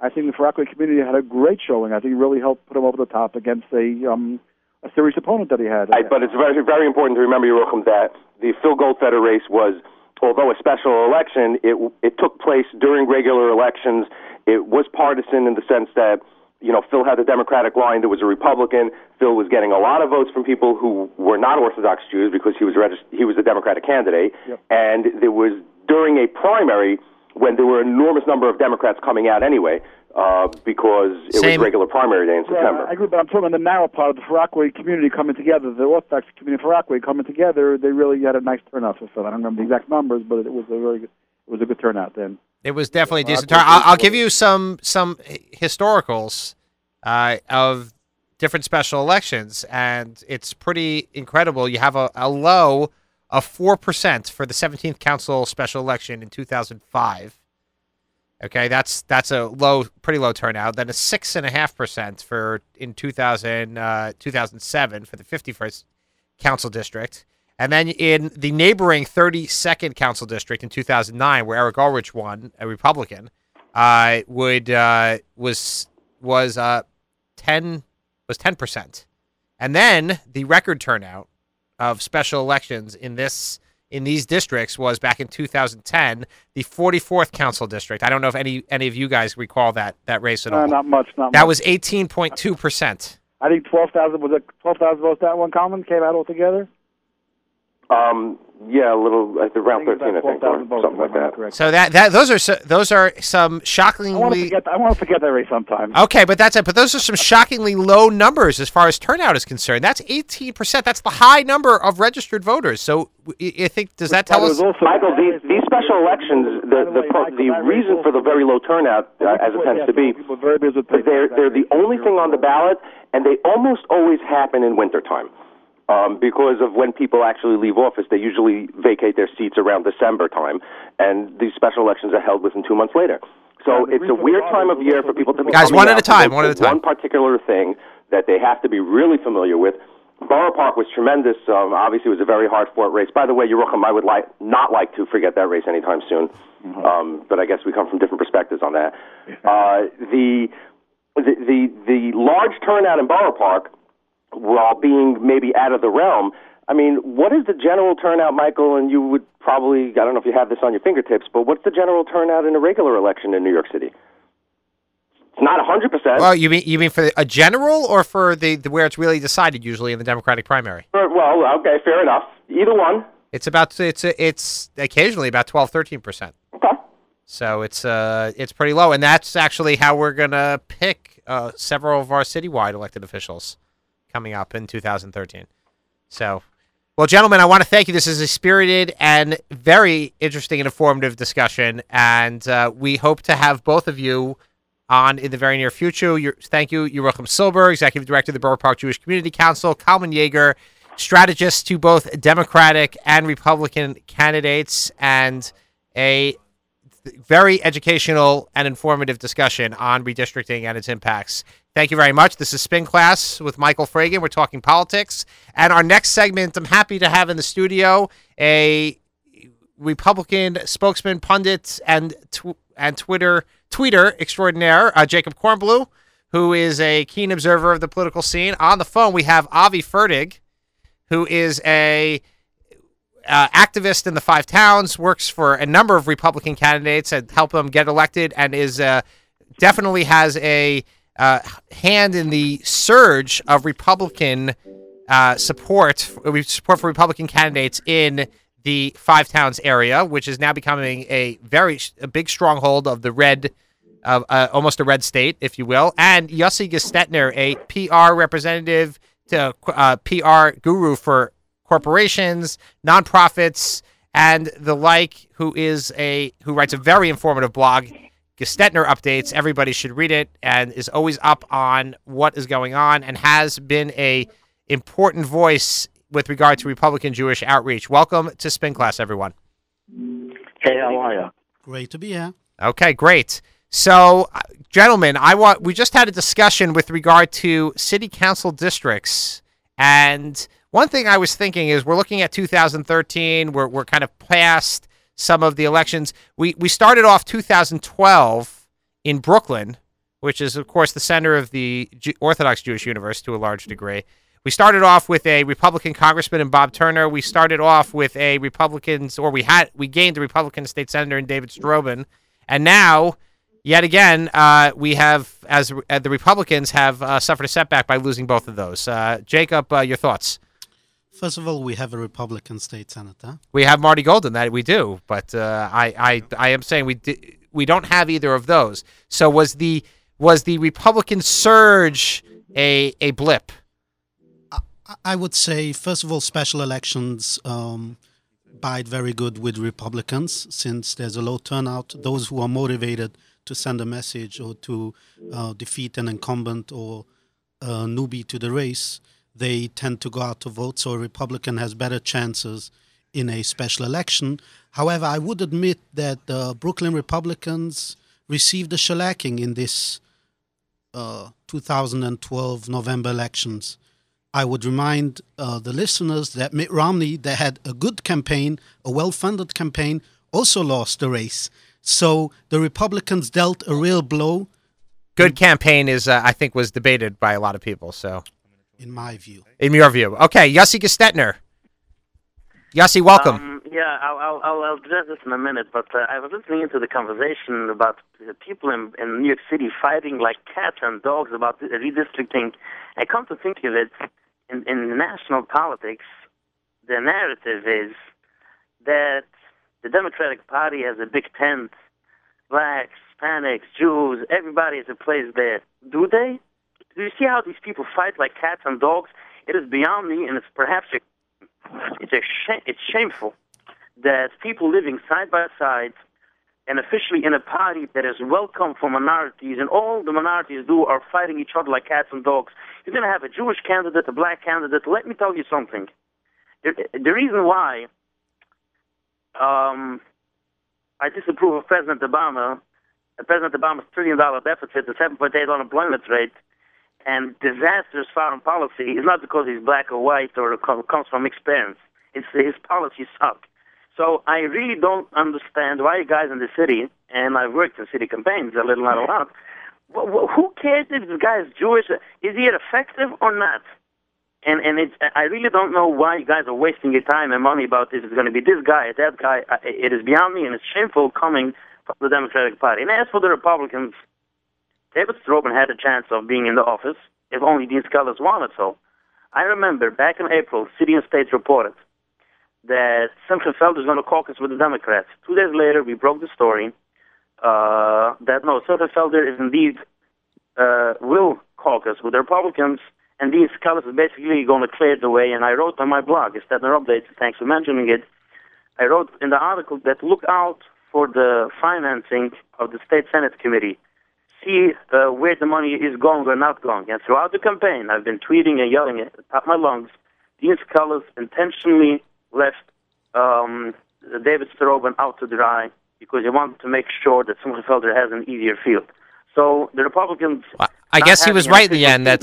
I think the Farakli community had a great showing. I think it really helped put him over the top against a um, a serious opponent that he had. I, but it's very very important to remember, Yerucham, that the Phil Goldfeder race was, although a special election, it it took place during regular elections. It was partisan in the sense that you know, Phil had the Democratic line. There was a Republican. Phil was getting a lot of votes from people who were not Orthodox Jews because he was regist- he was a Democratic candidate. Yep. And there was during a primary when there were an enormous number of Democrats coming out anyway uh, because it Same. was regular primary day in September. Yeah, I agree, but I'm talking about the narrow part of the Farakwe community coming together, the Orthodox community of Farakwe coming together. They really had a nice turnout for Phil. I don't remember the exact numbers, but it was a very good, it was a good turnout then. It was definitely a decent Tar- I'll, I'll give you some some historicals uh, of different special elections, and it's pretty incredible. You have a, a low of four percent for the 17th council special election in 2005. Okay, that's that's a low, pretty low turnout. Then a six and a half percent for in 2000 uh, 2007 for the 51st council district, and then in the neighboring 32nd council district in 2009, where Eric Ulrich won, a Republican, uh, would uh, was was uh, 10 was 10 percent, and then the record turnout of special elections in this in these districts was back in 2010, the 44th council district. I don't know if any any of you guys recall that that race at Uh, all. not much. Not that much. was 18.2 percent. I think twelve thousand was it twelve thousand votes that one common came out altogether. Um, yeah, a little uh, around I 13, I it's about think, or something like that. correct. So that that those are so, those are some I want to shockingly forget. I want to forget that race sometime. okay, but that's it. But those are some shockingly low numbers as far as turnout is concerned. That's 18 percent. That's the high number of registered voters. So I I think does that tell it us? also- Michael, these, these special elections, the the, pro- the reason for the very low turnout, uh, as it tends to be, People were very busy with is they're they're the only thing on the ballot, and they almost always happen in wintertime. Um, because of when people actually leave office, they usually vacate their seats around December time, and these special elections are held within two months later. So Yeah, it's a weird time of year for people to be Guys, one at a time, one at a time. One particular thing that they have to be really familiar with. Borough Park was tremendous. Um, obviously, it was a very hard-fought race. By the way, Yerucham, I would like not like to forget that race anytime soon. Um, but I guess we come from different perspectives on that. Uh, the, the the the large turnout in Borough Park, while being maybe out of the realm, I mean, what is the general turnout, Michael? And you would probably I don't know if you have this on your fingertips, but what's the general turnout in a regular election in New York City? It's not hundred percent. Well, you mean you mean for a general or for the, the where it's really decided usually in the Democratic primary? Well, okay, fair enough. Either one. It's about it's it's occasionally about 12 13 percent. Okay. So it's uh it's pretty low, and that's actually how we're gonna pick uh, several of our citywide elected officials coming up in 2013. So, well, gentlemen, I want to thank you. This is a spirited and very interesting and informative discussion, and uh, we hope to have both of you on in the very near future. You're, thank you, Yerucham Silber, Executive Director of the Borough Park Jewish Community Council, Kalman Yeger, strategist to both Democratic and Republican candidates, and a very educational and informative discussion on redistricting and its impacts. Thank you very much. This is Spin Class with Michael Fragin. We're talking politics. And our next segment, I'm happy to have in the studio a Republican spokesman, pundit, and tw- and Twitter tweeter extraordinaire, uh, Jacob Kornbluh, who is a keen observer of the political scene. On the phone, we have Avi Fertig, who is a uh, activist in the five towns, works for a number of Republican candidates and help them get elected, and is uh, definitely has a uh, hand in the surge of Republican uh, support uh, support for Republican candidates in the five towns area, which is now becoming a very a big stronghold of the red. Uh, uh, almost a red state, if you will, and Yossi Gestetner, a PR representative to uh, PR guru for corporations, nonprofits, and the like, who is a who writes a very informative blog. Gestetner updates. Everybody should read it, and is always up on what is going on, and has been a important voice with regard to Republican Jewish outreach. Welcome to Spin Class, everyone. Hey, how are you? Great to be here. Okay, great. So, uh, gentlemen, I want we just had a discussion with regard to city council districts, and one thing I was thinking is we're looking at 2013. We're we're kind of past some of the elections. We we started off 2012 in Brooklyn, which is of course the center of the Ju- Orthodox Jewish universe to a large degree. We started off with a Republican congressman in Bob Turner. We started off with a Republicans, or we had we gained a Republican state senator in David Storobin, and now, yet again, uh, we have as uh, the Republicans have uh, suffered a setback by losing both of those. Uh, Jacob, uh, your thoughts? First of all, we have a Republican state senator. We have Marty Golden, that we do, but uh, I, I I am saying we di- we don't have either of those. So was the was the Republican surge a a blip? I- I would say, first of all, special elections um, bide very good with Republicans since there's a low turnout. Those who are motivated to send a message or to uh, defeat an incumbent or a newbie to the race, they tend to go out to vote. So a Republican has better chances in a special election. However, I would admit that the Brooklyn Republicans received a shellacking in this uh, 2012 November elections. I would remind uh, the listeners that Mitt Romney, that had a good campaign, a well funded campaign, also lost the race. So the Republicans dealt a real blow, Good campaign is uh, I think was debated by a lot of people. So in my view. in your view, okay, Yossi Gestetner. Yossi, welcome. Um, Yeah, I'll, I'll, I'll I'll address this in a minute, but uh, I was listening into the conversation about the people in, in New York City fighting like cats and dogs about the redistricting. I come to think of it, in, in national politics, the narrative is that the Democratic Party has a big tent, blacks, Hispanics, Jews, everybody has a place there. Do they? Do you see how these people fight like cats and dogs? It is beyond me, and it's perhaps a, it's a sh- it's shameful that people living side by side and officially in a party that is welcome for minorities, and all the minorities do are fighting each other like cats and dogs. You're going to have a Jewish candidate, a black candidate. Let me tell you something. The, the reason why um, I disapprove of President Obama, President Obama's trillion dollar deficit, the 7.8 unemployment rate, and disastrous foreign policy is not because he's black or white or comes from mixed parents. It's his policies suck. So I really don't understand why you guys in the city, and I've worked in city campaigns a little, not a lot. Who cares if this guy is Jewish? Is he effective or not? And and it's I really don't know why you guys are wasting your time and money about this. It's going to be this guy, that guy. It is beyond me, and it's shameful coming from the Democratic Party. And as for the Republicans, David Stroman had a chance of being in the office if only Dean Skelos wanted so. I remember back in April, City and State reported that Simcha Felder is going to caucus with the Democrats. Two days later, we broke the story uh, that no, Simcha Felder is indeed uh, will caucus with the Republicans, and Dean Skelos is basically going to clear the way. And I wrote on my blog, Stettler Updates, thanks for mentioning it, I wrote in the article that look out for the financing of the State Senate Committee. See uh, where the money is going or not going. And throughout the campaign, I've been tweeting and yelling at the top of my lungs. Dean Skelos intentionally left um, David Stroman out to dry because he wanted to make sure that Simcha Felder has an easier field. So the Republicans. Well, I guess he was right in the end. That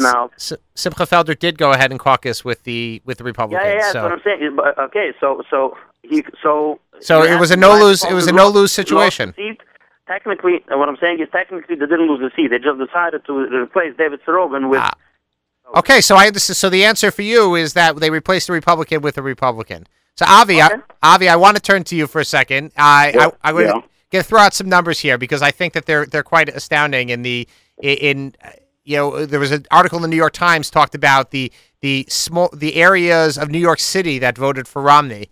Simcha Felder did go ahead and caucus with the with the Republicans. Yeah, yeah, so. that's what I'm saying. Okay, so so he so. So it was a no lose. It was a no lose situation. Seat. Technically, what I'm saying is technically they didn't lose the seat. They just decided to replace David Stroman with. Ah. Okay, so I. So the answer for you is that they replaced the Republican with a Republican. So Avi, okay. I, Avi, I want to turn to you for a second. I, yeah. I, I'm going to throw out some numbers here because I think that they're they're quite astounding. In the in you know there was an article in the New York Times talked about the the small the areas of New York City that voted for Romney.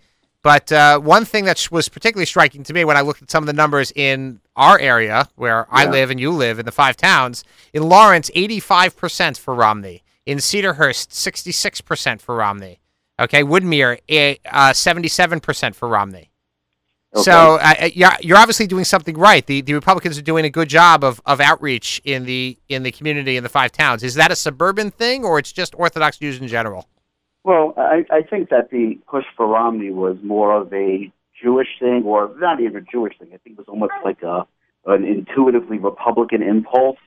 But uh, one thing that was particularly striking to me when I looked at some of the numbers in our area, where yeah. I live and you live, in the five towns, in Lawrence, 85% for Romney. In Cedarhurst, 66% for Romney. Okay, Woodmere, eh, uh, seventy-seven percent for Romney. Okay. So uh, you're, you're obviously doing something right. The the Republicans are doing a good job of, of outreach in the in the community in the five towns. Is that a suburban thing, or it's just Orthodox Jews in general? Well, I, I think that the push for Romney was more of a Jewish thing, or not even a Jewish thing. I think it was almost like a an intuitively Republican impulse,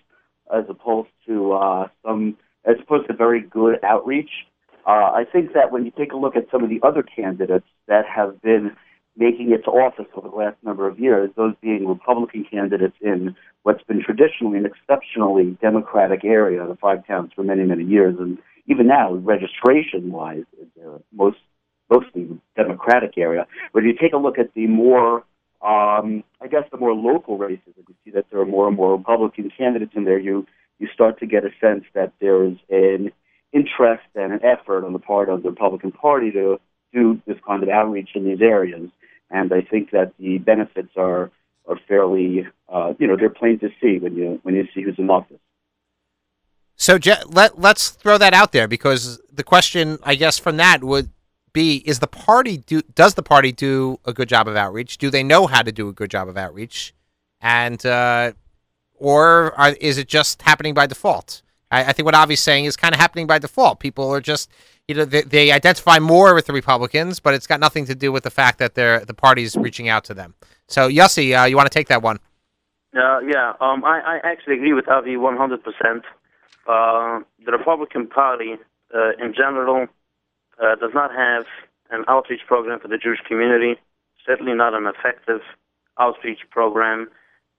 as opposed to uh, some as opposed to very good outreach. Uh, I think that when you take a look at some of the other candidates that have been making it to office over the last number of years, those being Republican candidates in what's been traditionally an exceptionally Democratic area, the five towns, for many, many years, and even now, registration-wise, uh, most mostly Democratic area. But if you take a look at the more, um, I guess, the more local races, and you see that there are more and more Republican candidates in there, you you start to get a sense that there is an interest and an effort on the part of the Republican Party to do this kind of outreach in these areas. And I think that the benefits are are fairly, uh, you know, they're plain to see when you when you see who's in office. So let let's throw that out there because the question, I guess, from that would be: Is the party do does the party do a good job of outreach? Do they know how to do a good job of outreach? And uh, or are, is it just happening by default? I, I think what Avi's saying is kind of happening by default. People are just, you know, they, they identify more with the Republicans, but it's got nothing to do with the fact that they're the party's reaching out to them. So, Yossi, uh, you want to take that one? Uh, yeah, um, I, I actually agree with Avi 100%. Uh, the Republican Party, uh, in general, uh, does not have an outreach program for the Jewish community, certainly not an effective outreach program.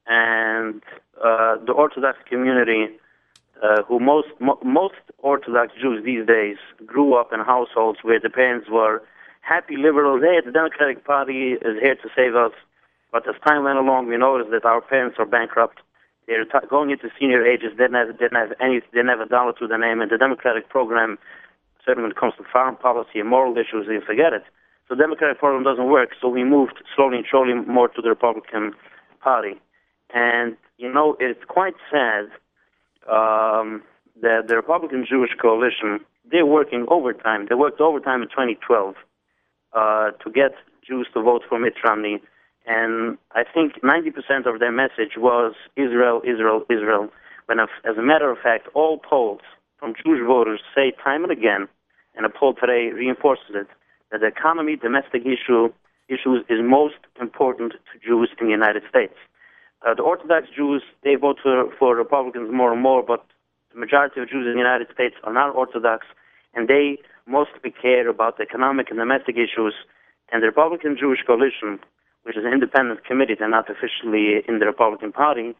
And uh, the Orthodox community uh, who most mo- most Orthodox Jews these days grew up in households where the parents were happy liberals, hey, the Democratic Party is here to save us. But as time went along, we noticed that our parents are bankrupt. They're t- going into senior ages. They have, didn't have any, they a dollar to their name, and the Democratic program, certainly when it comes to foreign policy and moral issues, you forget it. So the Democratic program doesn't work. So we moved slowly and surely more to the Republican Party, and you know it's quite sad um, that the Republican Jewish coalition they're working overtime. They worked overtime in 2012 uh, to get Jews to vote for Mitt Romney, and I think 90% of their message was Israel, Israel, Israel. When, as a matter of fact, all polls from Jewish voters say time and again, and a poll today reinforces it, that the economy, domestic issue, issues is most important to Jews in the United States. Uh, the Orthodox Jews, they vote for, for Republicans more and more, but the majority of Jews in the United States are not Orthodox, and they mostly care about the economic and domestic issues. And the Republican Jewish Coalition, which is an independent committee, they're not officially in the Republican Party,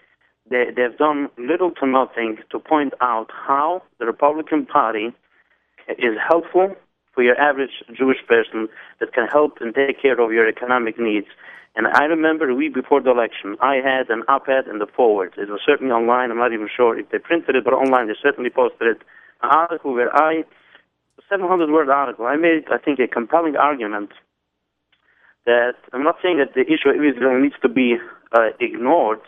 they, they've done little to nothing to point out how the Republican Party is helpful for your average Jewish person that can help and take care of your economic needs. And I remember a week before the election, I had an op-ed in the Forward. It was certainly online. I'm not even sure if they printed it, but online they certainly posted it. An article where I, a 700-word article, I made, I think, a compelling argument that I'm not saying that the issue of Israel needs to be uh, ignored,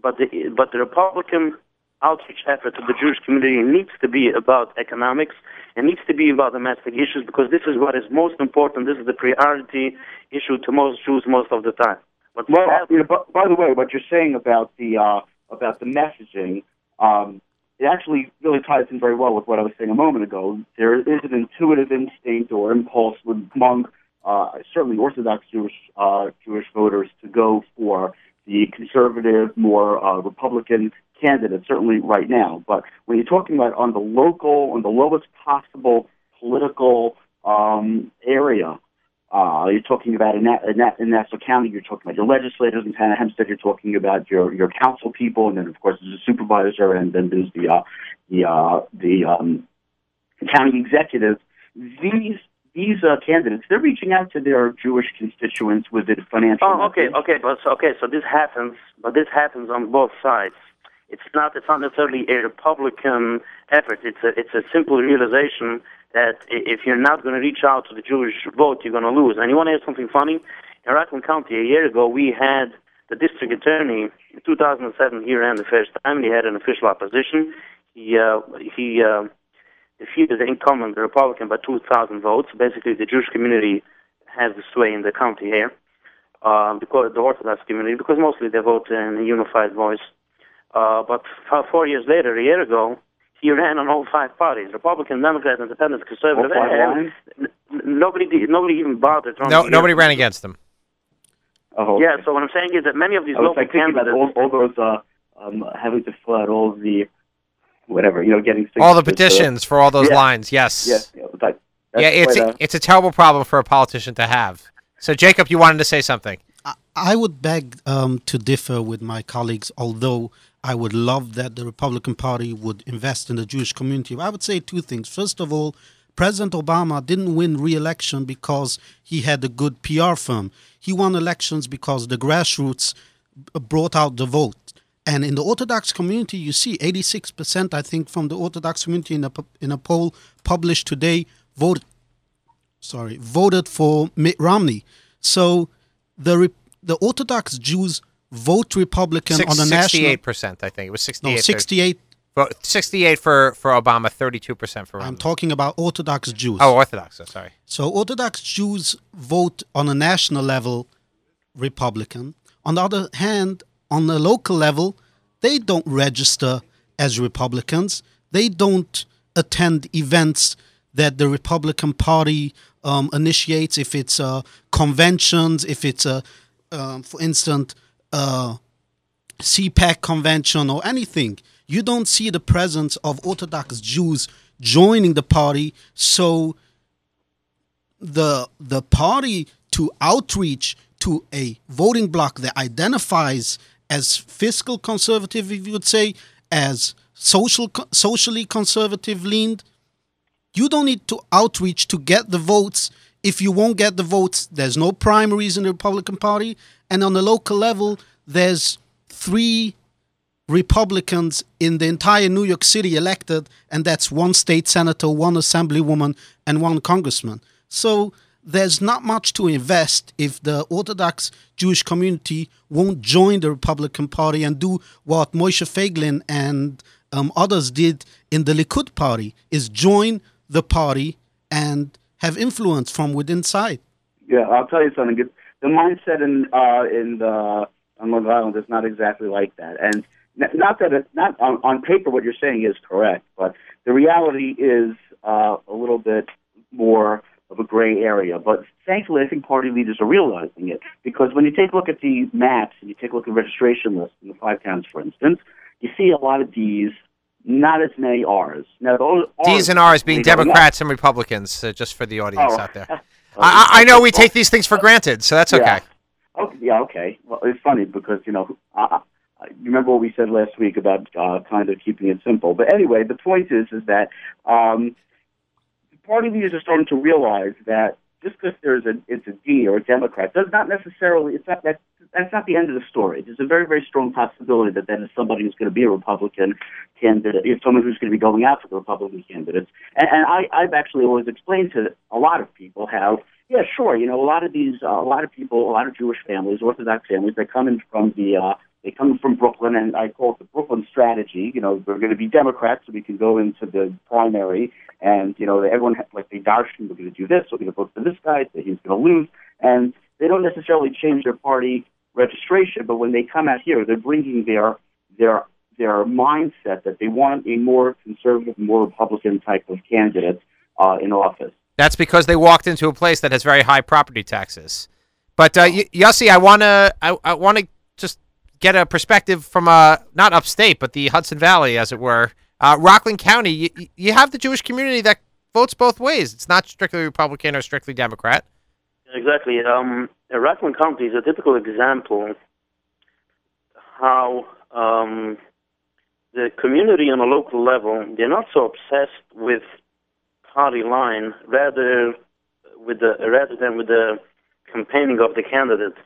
but the but the Republican outreach effort to the Jewish community needs to be about economics and needs to be about domestic issues because this is what is most important. This is the priority issue to most Jews most of the time. But well, you know, by, by the way, what you're saying about the uh, about the messaging, um, it actually really ties in very well with what I was saying a moment ago. There is an intuitive instinct or impulse among uh, certainly Orthodox Jewish uh, Jewish voters to go for the conservative, more uh, Republican candidate, certainly right now. But when you're talking about on the local, on the lowest possible political um, area, uh, you're talking about in, that, in, that, in Nassau County, you're talking about your legislators. In Hannah Hempstead, you're talking about your, your council people, and then of course there's a supervisor, and then there's the uh, the uh, the um, county executive. These these uh, candidates, they're reaching out to their Jewish constituents with a financial. Oh, okay, message. okay, but okay, so this happens, but this happens on both sides. It's not. It's not necessarily a Republican effort. It's a. It's a simple realization that if you're not going to reach out to the Jewish vote, you're going to lose. And you want to hear something funny? In Rockland County, a year ago, we had the district attorney. In 2007, he ran the first time. He had an official opposition. He uh, he uh, defeated the incumbent Republican by 2,000 votes. Basically, the Jewish community has the sway in the county here. Uh, because the Orthodox community, because mostly they vote in a unified voice. Uh, but four years later, a year ago, he ran on all five parties: Republican, Democrat, Independent, Conservative. All five and nobody, nobody even bothered. No, to- nobody ran against him. Oh, Yeah. So what I'm saying is that many of these I was local like thinking about candidates. all, all those uh, um, having to fill out all the whatever you know, getting All the signatures, petitions for all those yeah. lines. Yes. Yeah, yeah, that, yeah, it's quite a, a- it's a terrible problem for a politician to have. So, Jacob, you wanted to say something. I- I would beg um, to differ with my colleagues, although I would love that the Republican Party would invest in the Jewish community. I would say two things. First of all, President Obama didn't win re election because he had a good PR firm. He won elections because the grassroots brought out the vote. And in the Orthodox community, you see 86%, I think, from the Orthodox community in a, in a poll published today voted sorry, voted for Mitt Romney. So the the Orthodox Jews vote Republican Six, on the national. 68%, I think. It was 68. No, 68. Vote- 68 for, for Obama, 32% for I'm talking about Orthodox Jews. Oh, Orthodox. Oh, sorry. So Orthodox Jews vote on a national level Republican. On the other hand, on the local level, they don't register as Republicans. They don't attend events that the Republican Party um, initiates. If it's uh, conventions, if it's a, um, for instance, uh, CPAC convention or anything, you don't see the presence of Orthodox Jews joining the party. So the the party to outreach to a voting bloc that identifies as fiscal conservative, if you would say, as social socially conservative leaned, you don't need to outreach to get the votes if you won't get the votes, there's no primaries in the Republican Party. And on the local level, there's three Republicans in the entire New York City elected, and that's one state senator, one assemblywoman, and one congressman. So there's not much to invest if the Orthodox Jewish community won't join the Republican Party and do what Moshe Feiglin and um, others did in the Likud Party, is join the party and have influence from within inside. Yeah, I'll tell you something. The mindset in uh, in the on Long Island is not exactly like that, and not that it, not on, on paper what you're saying is correct, but the reality is uh, a little bit more of a gray area. But thankfully, I think party leaders are realizing it because when you take a look at the maps and you take a look at registration lists in the five towns, for instance, you see a lot of D's, not as many R's. Now, those D's and R's being Democrats and Republicans, uh, just for the audience oh. out there. I, I, know we take these things for granted, so that's okay. Yeah. Okay, yeah, okay. Well, it's funny because you know, uh, you remember what we said last week about uh, kind of keeping it simple. But anyway, the point is, is that um, party leaders are starting to realize that just because there's a it's a D or a Democrat does not necessarily it's not that that's not the end of the story. There's a very very strong possibility that then somebody who's going to be a Republican candidate, if someone who's going to be going after the Republican candidates. And, and I I've actually always explained to a lot of people how yeah sure you know a lot of these uh, a lot of people a lot of Jewish families Orthodox families they come in from the uh, they come from Brooklyn, and I call it the Brooklyn strategy. You know, we're going to be Democrats, so we can go into the primary, and you know, everyone like they darshan, we're going to do this, we're going to vote for this guy, so he's going to lose, and they don't necessarily change their party registration, but when they come out here, they're bringing their their their mindset that they want a more conservative, more Republican type of candidate uh, in office. That's because they walked into a place that has very high property taxes. But uh, Yossi, I wanna I, I wanna just get a perspective from uh not upstate, but the Hudson Valley, as it were. Uh, Rockland County, you, you have the Jewish community that votes both ways. It's not strictly Republican or strictly Democrat. Exactly. Um, Rockland County is a typical example how um, the community on a local level they're not so obsessed with party line, rather with the rather than with the campaigning of the candidate.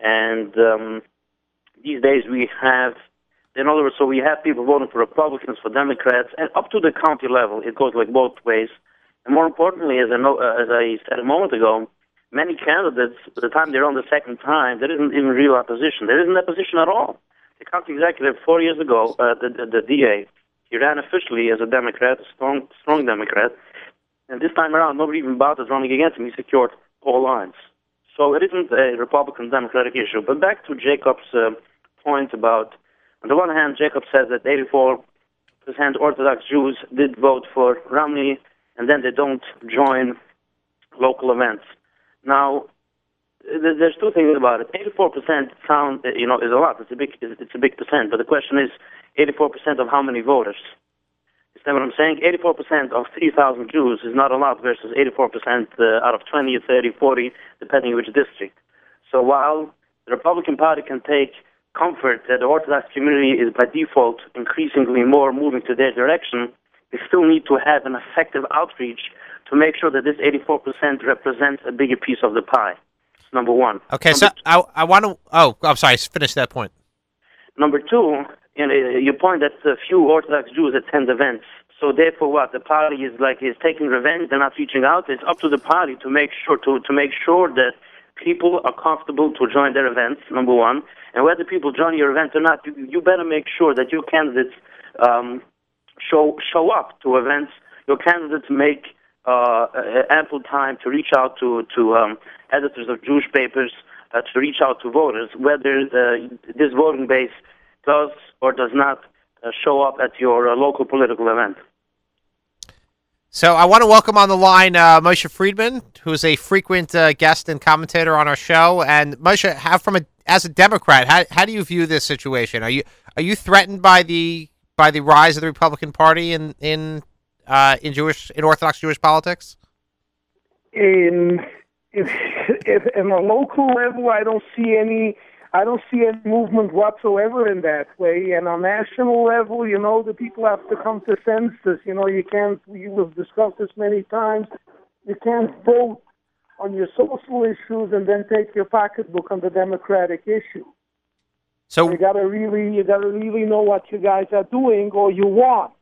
And um, these days we have, in other words, so we have people voting for Republicans, for Democrats, and up to the county level, it goes like both ways. And more importantly, as I, know, uh, as I said a moment ago, many candidates, by the time they're on the second time, there isn't even real opposition. There isn't opposition at all. The county executive four years ago, uh, the, the, the DA, he ran officially as a Democrat, a strong, strong Democrat, and this time around, nobody even bothered running against him. He secured all lines. So it isn't a Republican Democratic issue. But back to Jacob's uh, point about, on the one hand, Jacob says that 84% Orthodox Jews did vote for Romney, and then they don't join local events. Now, there's two things about it. 84% sound, you know, is a lot. It's a big, it's a big percent. But the question is, 84% of how many voters? Is that what I'm saying? 84% of 3,000 Jews is not a lot versus 84% uh, out of 20, 30, 40, depending which district. So while the Republican Party can take comfort that the Orthodox community is by default increasingly more moving to their direction, we still need to have an effective outreach to make sure that this 84% represents a bigger piece of the pie. Number one. Okay, number so I, I want to. Oh, I'm sorry. Finish that point. Number two, you know, uh, you point that a few Orthodox Jews attend events. So therefore, what the party is like is taking revenge. They're not reaching out. It's up to the party to make sure to to make sure that people are comfortable to join their events, number one. And whether people join your event or not, you, you better make sure that your candidates um, show show up to events. Your candidates make uh, ample time to reach out to to um, editors of Jewish papers, uh, to reach out to voters, whether uh, this voting base does or does not uh, show up at your uh, local political event. So I want to welcome on the line uh, Moshe Friedman, who is a frequent uh, guest and commentator on our show. And Moshe, how from a as a Democrat, how how do you view this situation? Are you are you threatened by the by the rise of the Republican Party in in uh, in Jewish in Orthodox Jewish politics? In if, if in a local level, I don't see any I don't see any movement whatsoever in that way. And on national level, you know, the people have to come to senses. You know, you can't, you have discussed this many times, you can't vote on your social issues and then take your pocketbook on the Democratic issue. So You gotta really, you gotta really know what you guys are doing or you want.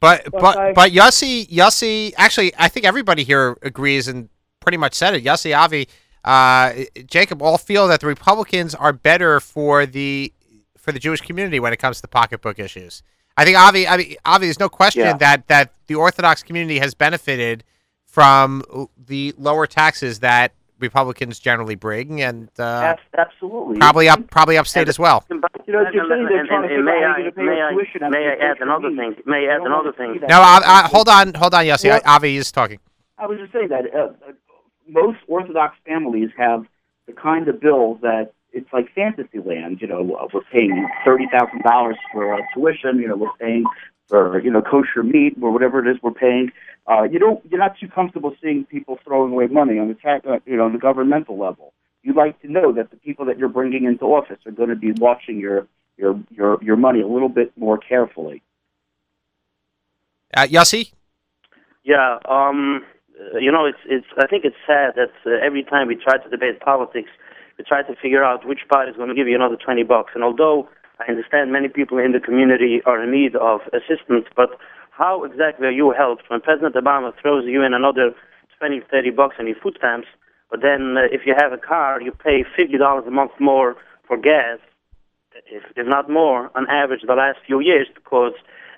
But But but I- but Yossi Yossi actually I think everybody here agrees and pretty much said it. Yossi Avi, uh, Jacob all feel that the Republicans are better for the for the Jewish community when it comes to pocketbook issues. I think Avi I mean, Avi there's no question Yeah. that that the Orthodox community has benefited from the lower taxes that Republicans generally bring and uh, absolutely. probably up probably upstate as well. You know, you're saying they're and, trying to and, and figure may out how I, you're gonna pay may your I, tuition may I add another thing? May I I add another thing? No, I, I, hold on, hold on, Yossi. Well- Avi is talking. I was just saying that uh, most Orthodox families have the kind of bills that it's like fantasy land. You know, uh, we're paying thirty thousand dollars for uh, tuition. You know, we're paying for you know kosher meat or whatever it is we're paying. Uh, you don't, you're not too comfortable seeing people throwing away money on the tax, uh, you know, on the governmental level. You like to know that the people that you're bringing into office are going to be watching your your your your money a little bit more carefully. Uh, Yossi? Yeah, um, you know, it's it's. I think it's sad that uh, every time we try to debate politics, we try to figure out which party is going to give you another twenty bucks. And although I understand many people in the community are in need of assistance, but how exactly are you helped when President Obama throws you in another twenty, thirty bucks on your food stamps? But then, uh, if you have a car, you pay fifty dollars a month more for gas, if, if not more, on average the last few years because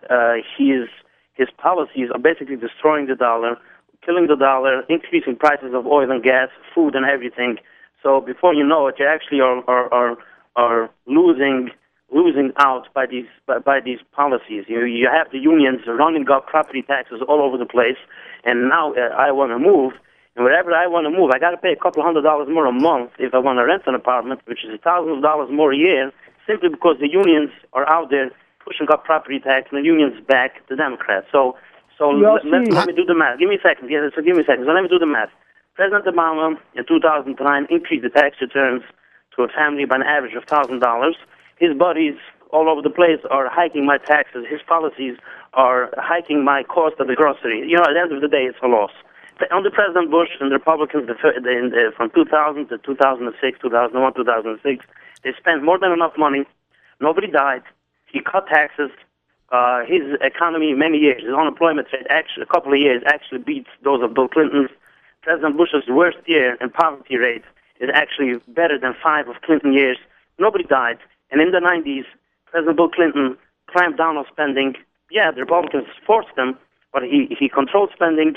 uh, his his policies are basically destroying the dollar, killing the dollar, increasing prices of oil and gas, food and everything. So before you know it, you actually are are are, are losing losing out by these by, by these policies. You you have the unions running up property taxes all over the place, and now uh, I want to move. And wherever I want to move, I got to pay a couple hundred dollars more a month if I want to rent an apartment, which is thousands of dollars more a year, simply because the unions are out there pushing up property tax and the unions back the Democrats. So, so let, let, let me do the math. Give me a second. Yeah, so give me a second. So let me do the math. President Obama in 2009 increased the tax returns to a family by an average of thousand dollars. His buddies all over the place are hiking my taxes. His policies are hiking my cost of the grocery. You know, at the end of the day, it's a loss. Under President Bush and the Republicans the, fir- the, in, from 2000 to 2006, 2001, 2006, they spent more than enough money. Nobody died. He cut taxes. Uh, his economy, many years, his unemployment rate, actually, a couple of years, actually beats those of Bill Clinton's. President Bush's worst year in poverty rate is actually better than five of Clinton years. Nobody died. And in the 90s, President Bill Clinton clamped down on spending. Yeah, the Republicans forced him, but he, he controlled spending.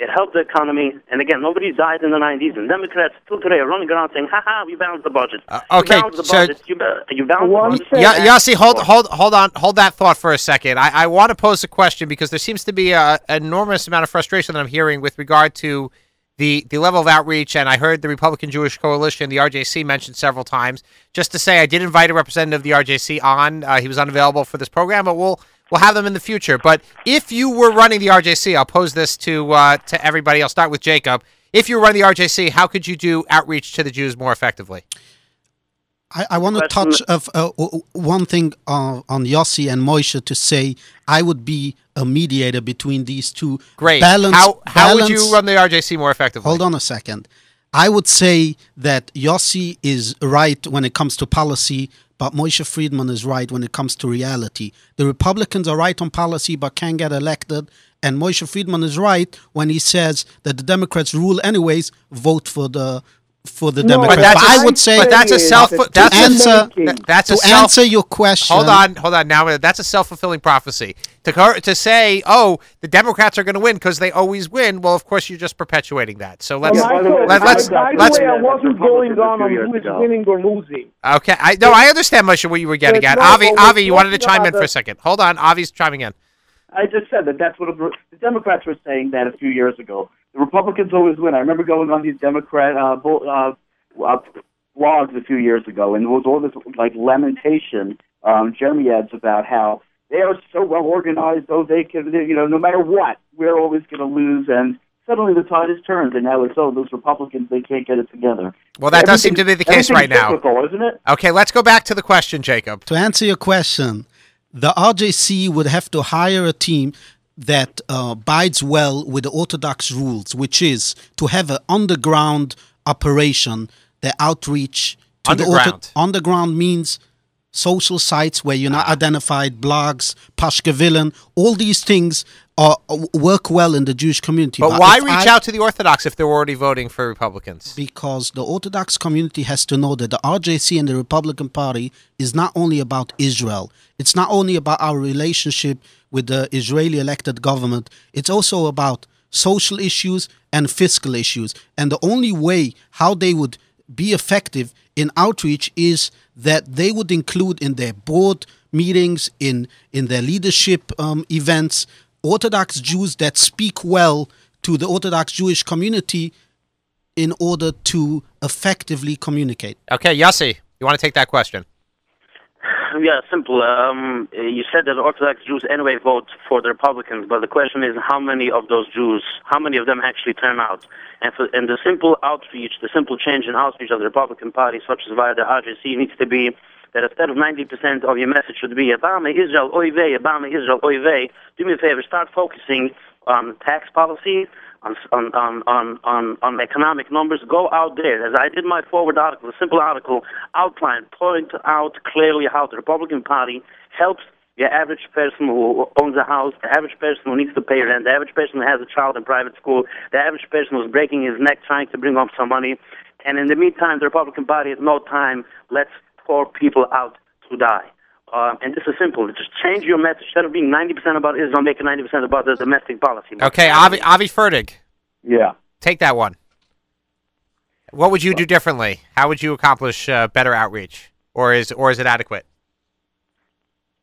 It helped the economy. And again, nobody died in the 90s. And Democrats still today are running around saying, ha ha, we balanced the budget. Uh, You okay, balanced the so- budget. You, ba- you balanced One the budget. second. Yeah, Yossi, hold, hold, hold on, hold that thought for a second. I, I want to pose a question because there seems to be a an enormous amount of frustration that I'm hearing with regard to the the level of outreach. And I heard the Republican Jewish Coalition, the RJC, mentioned several times. Just to say, I did invite a representative of the RJC on. Uh, he was unavailable for this program, but we'll we'll have them in the future. But if you were running the RJC, I'll pose this to uh, to everybody. I'll start with Jacob. If you were running the RJC, how could you do outreach to the Jews more effectively? I, I want to touch of uh, w- w- one thing uh, on Yossi and Moishe to say I would be a mediator between these two. Great. Balance, how how would you run the RJC more effectively? Hold on a second. I would say that Yossi is right when it comes to policy, but Moshe Friedman is right when it comes to reality. The Republicans are right on policy but can't get elected, and Moshe Friedman is right when he says that the Democrats rule anyways. Vote for the for the No, Democrats. But that's But a- I would say but that's a self. That's a- decision-making- that's a to self- answer your question. Hold on, hold on. Now that's a self fulfilling prophecy. To to say, oh, the Democrats are going to win because they always win. Well, of course, you're just perpetuating that. So let's Well, way, let, let's by, by let's. the way, I wasn't going on few on years who is winning or losing. Okay, I no, I understand, Moshe, what you were getting at. no, Avi, Avi, you wanted to chime in for a second. Hold on, Avi's chiming in. I just said that that's what the Democrats were saying that a few years ago. The Republicans always win. I remember going on these Democrat uh, bull- uh, uh, blogs a few years ago, and there was all this like lamentation, um, jeremiads about how they are so well organized, though they can, you know, no matter what, we're always going to lose. And suddenly the tide has turned, and now it's oh, those Republicans they can't get it together. Well, that does seem to be the case right now. isn't it? Okay, let's go back to the question, Jacob. To answer your question, the RJC would have to hire a team. That uh, bides well with the Orthodox rules, which is to have an underground operation, the outreach to the Underground. underground means social sites where you're not Ah. identified, blogs, Pashkevillen, all these things are, work well in the Jewish community. But why reach I- out to the Orthodox if they're already voting for Republicans? because the Orthodox community has to know that the RJC and the Republican Party is not only about Israel. It's not only about our relationship with the Israeli elected government. It's also about social issues and fiscal issues. And the only way how they would be effective in outreach is that they would include in their board meetings, in in their leadership um, events, Orthodox Jews that speak well to the Orthodox Jewish community in order to effectively communicate. Okay, Yossi, you want to take that question? Yeah, simple. Um, you said that Orthodox Jews anyway vote for the Republicans, but the question is how many of those Jews, how many of them actually turn out? And, for, and the simple outreach, the simple change in outreach of the Republican Party, such as via the RJC, needs to be that instead of 90% of your message should be Obama, Israel, oy vey, Obama, Israel, oy vey, do me a favor, start focusing on tax policy, on, on, on, on, on, on economic numbers. Go out there, as I did my forward article, a simple article, outline, point out clearly how the Republican Party helps the average person who owns a house, the average person who needs to pay rent, the average person who has a child in private school, the average person who's breaking his neck trying to bring home some money. And in the meantime, the Republican Party at no time lets poor people out to die. Um, and this is simple. Just change your message. Instead of being 90% about Israel, make it 90% about the domestic policy. Okay, Avi, Avi Fertig, Yeah. take that one. What would you do differently? How would you accomplish uh, better outreach, or is or is it adequate?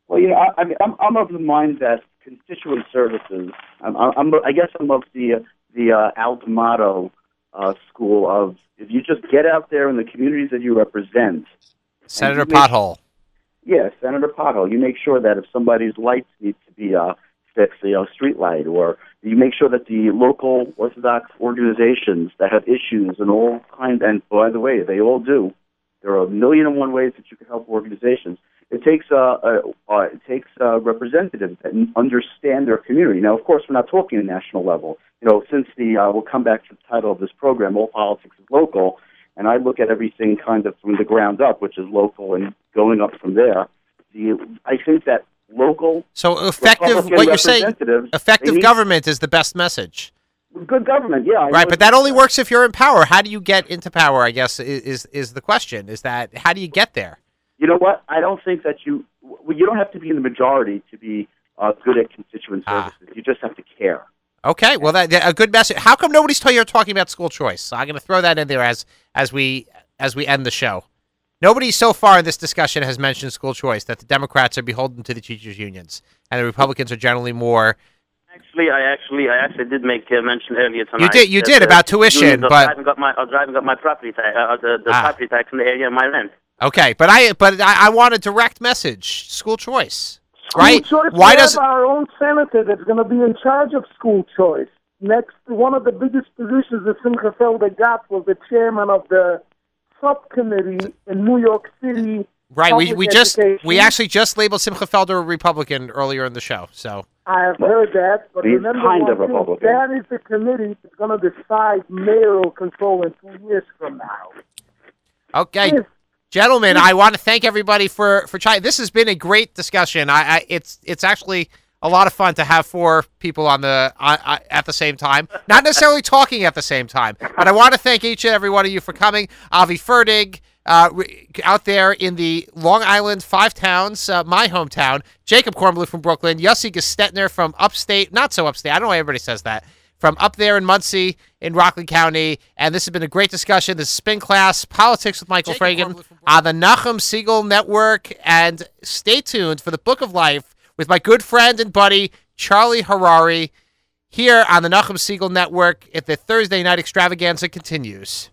Well, you know, I, I mean, I'm, I'm of the mind that constituent services. I'm, I'm, I guess I'm of the the uh, Al D'Amato uh, school of if you just get out there in the communities that you represent. Senator you make- Pothole. Yeah, Senator Pothole. You make sure that if somebody's lights need to be uh, fixed, you know, street light, or you make sure that the local Orthodox organizations that have issues and all kinds. And by the way, they all do. There are a million and one ways that you can help organizations. It takes uh, uh, uh, it takes uh, representatives that understand their community. Now, of course, we're not talking at national level. You know, since the uh, we'll come back to the title of this program, all politics is local, and I look at everything kind of from the ground up, which is local, and going up from there. The I think that local So effective. Republican What you're saying, effective need- government is the best message, good government, yeah, I right? But that only works if you're in power. How do you get into power? I guess is is the question. Is that how do you get there? You know what? I don't think that you well, you don't have to be in the majority to be uh, good at constituent Ah. services. You just have to care. Okay, well, that, that- a good message. How come nobody's t- talking about school choice? So I'm going to throw that in there as as we as we end the show. Nobody so far in this discussion has mentioned school choice. That the Democrats are beholden to the teachers' unions, and the Republicans are generally more. Actually, I actually, I actually did make uh, mention earlier tonight. You did- you did about tuition, but- driving up my i've driving up my property tax, uh, the, the Ah. property tax in the area of my rent. Okay, but I but I, I want a direct message. School choice, right? School choice, Why we does have our own senator that's going to be in charge of school choice? Next, one of the biggest positions that Simcha Felder got was the chairman of the subcommittee in New York City. right? We public we just we actually just labeled Simcha Felder a Republican earlier in the show. So I have heard that, but He's remember kind of thing, Republican. that is the committee that's going to decide mayoral control in two years from now. okay, If gentlemen, I want to thank everybody for for trying. This has been a great discussion. I, I it's it's actually a lot of fun to have four people on the at the same time, not necessarily talking at the same time. But I want to thank each and every one of you for coming. Avi Fertig. Uh, out there in the Long Island five towns, uh, my hometown, Jacob Kornbluh from Brooklyn, Yossi Gestetner from upstate, not so upstate, I don't know why everybody says that, from up there in Monsey in Rockland County. And this has been a great discussion. This is Spin Class Politics with Michael Fragin on the Nachum Segal Network. And stay tuned for the Book of Life with my good friend and buddy, Charlie Harary, here on the Nachum Segal Network. If the Thursday night extravaganza continues.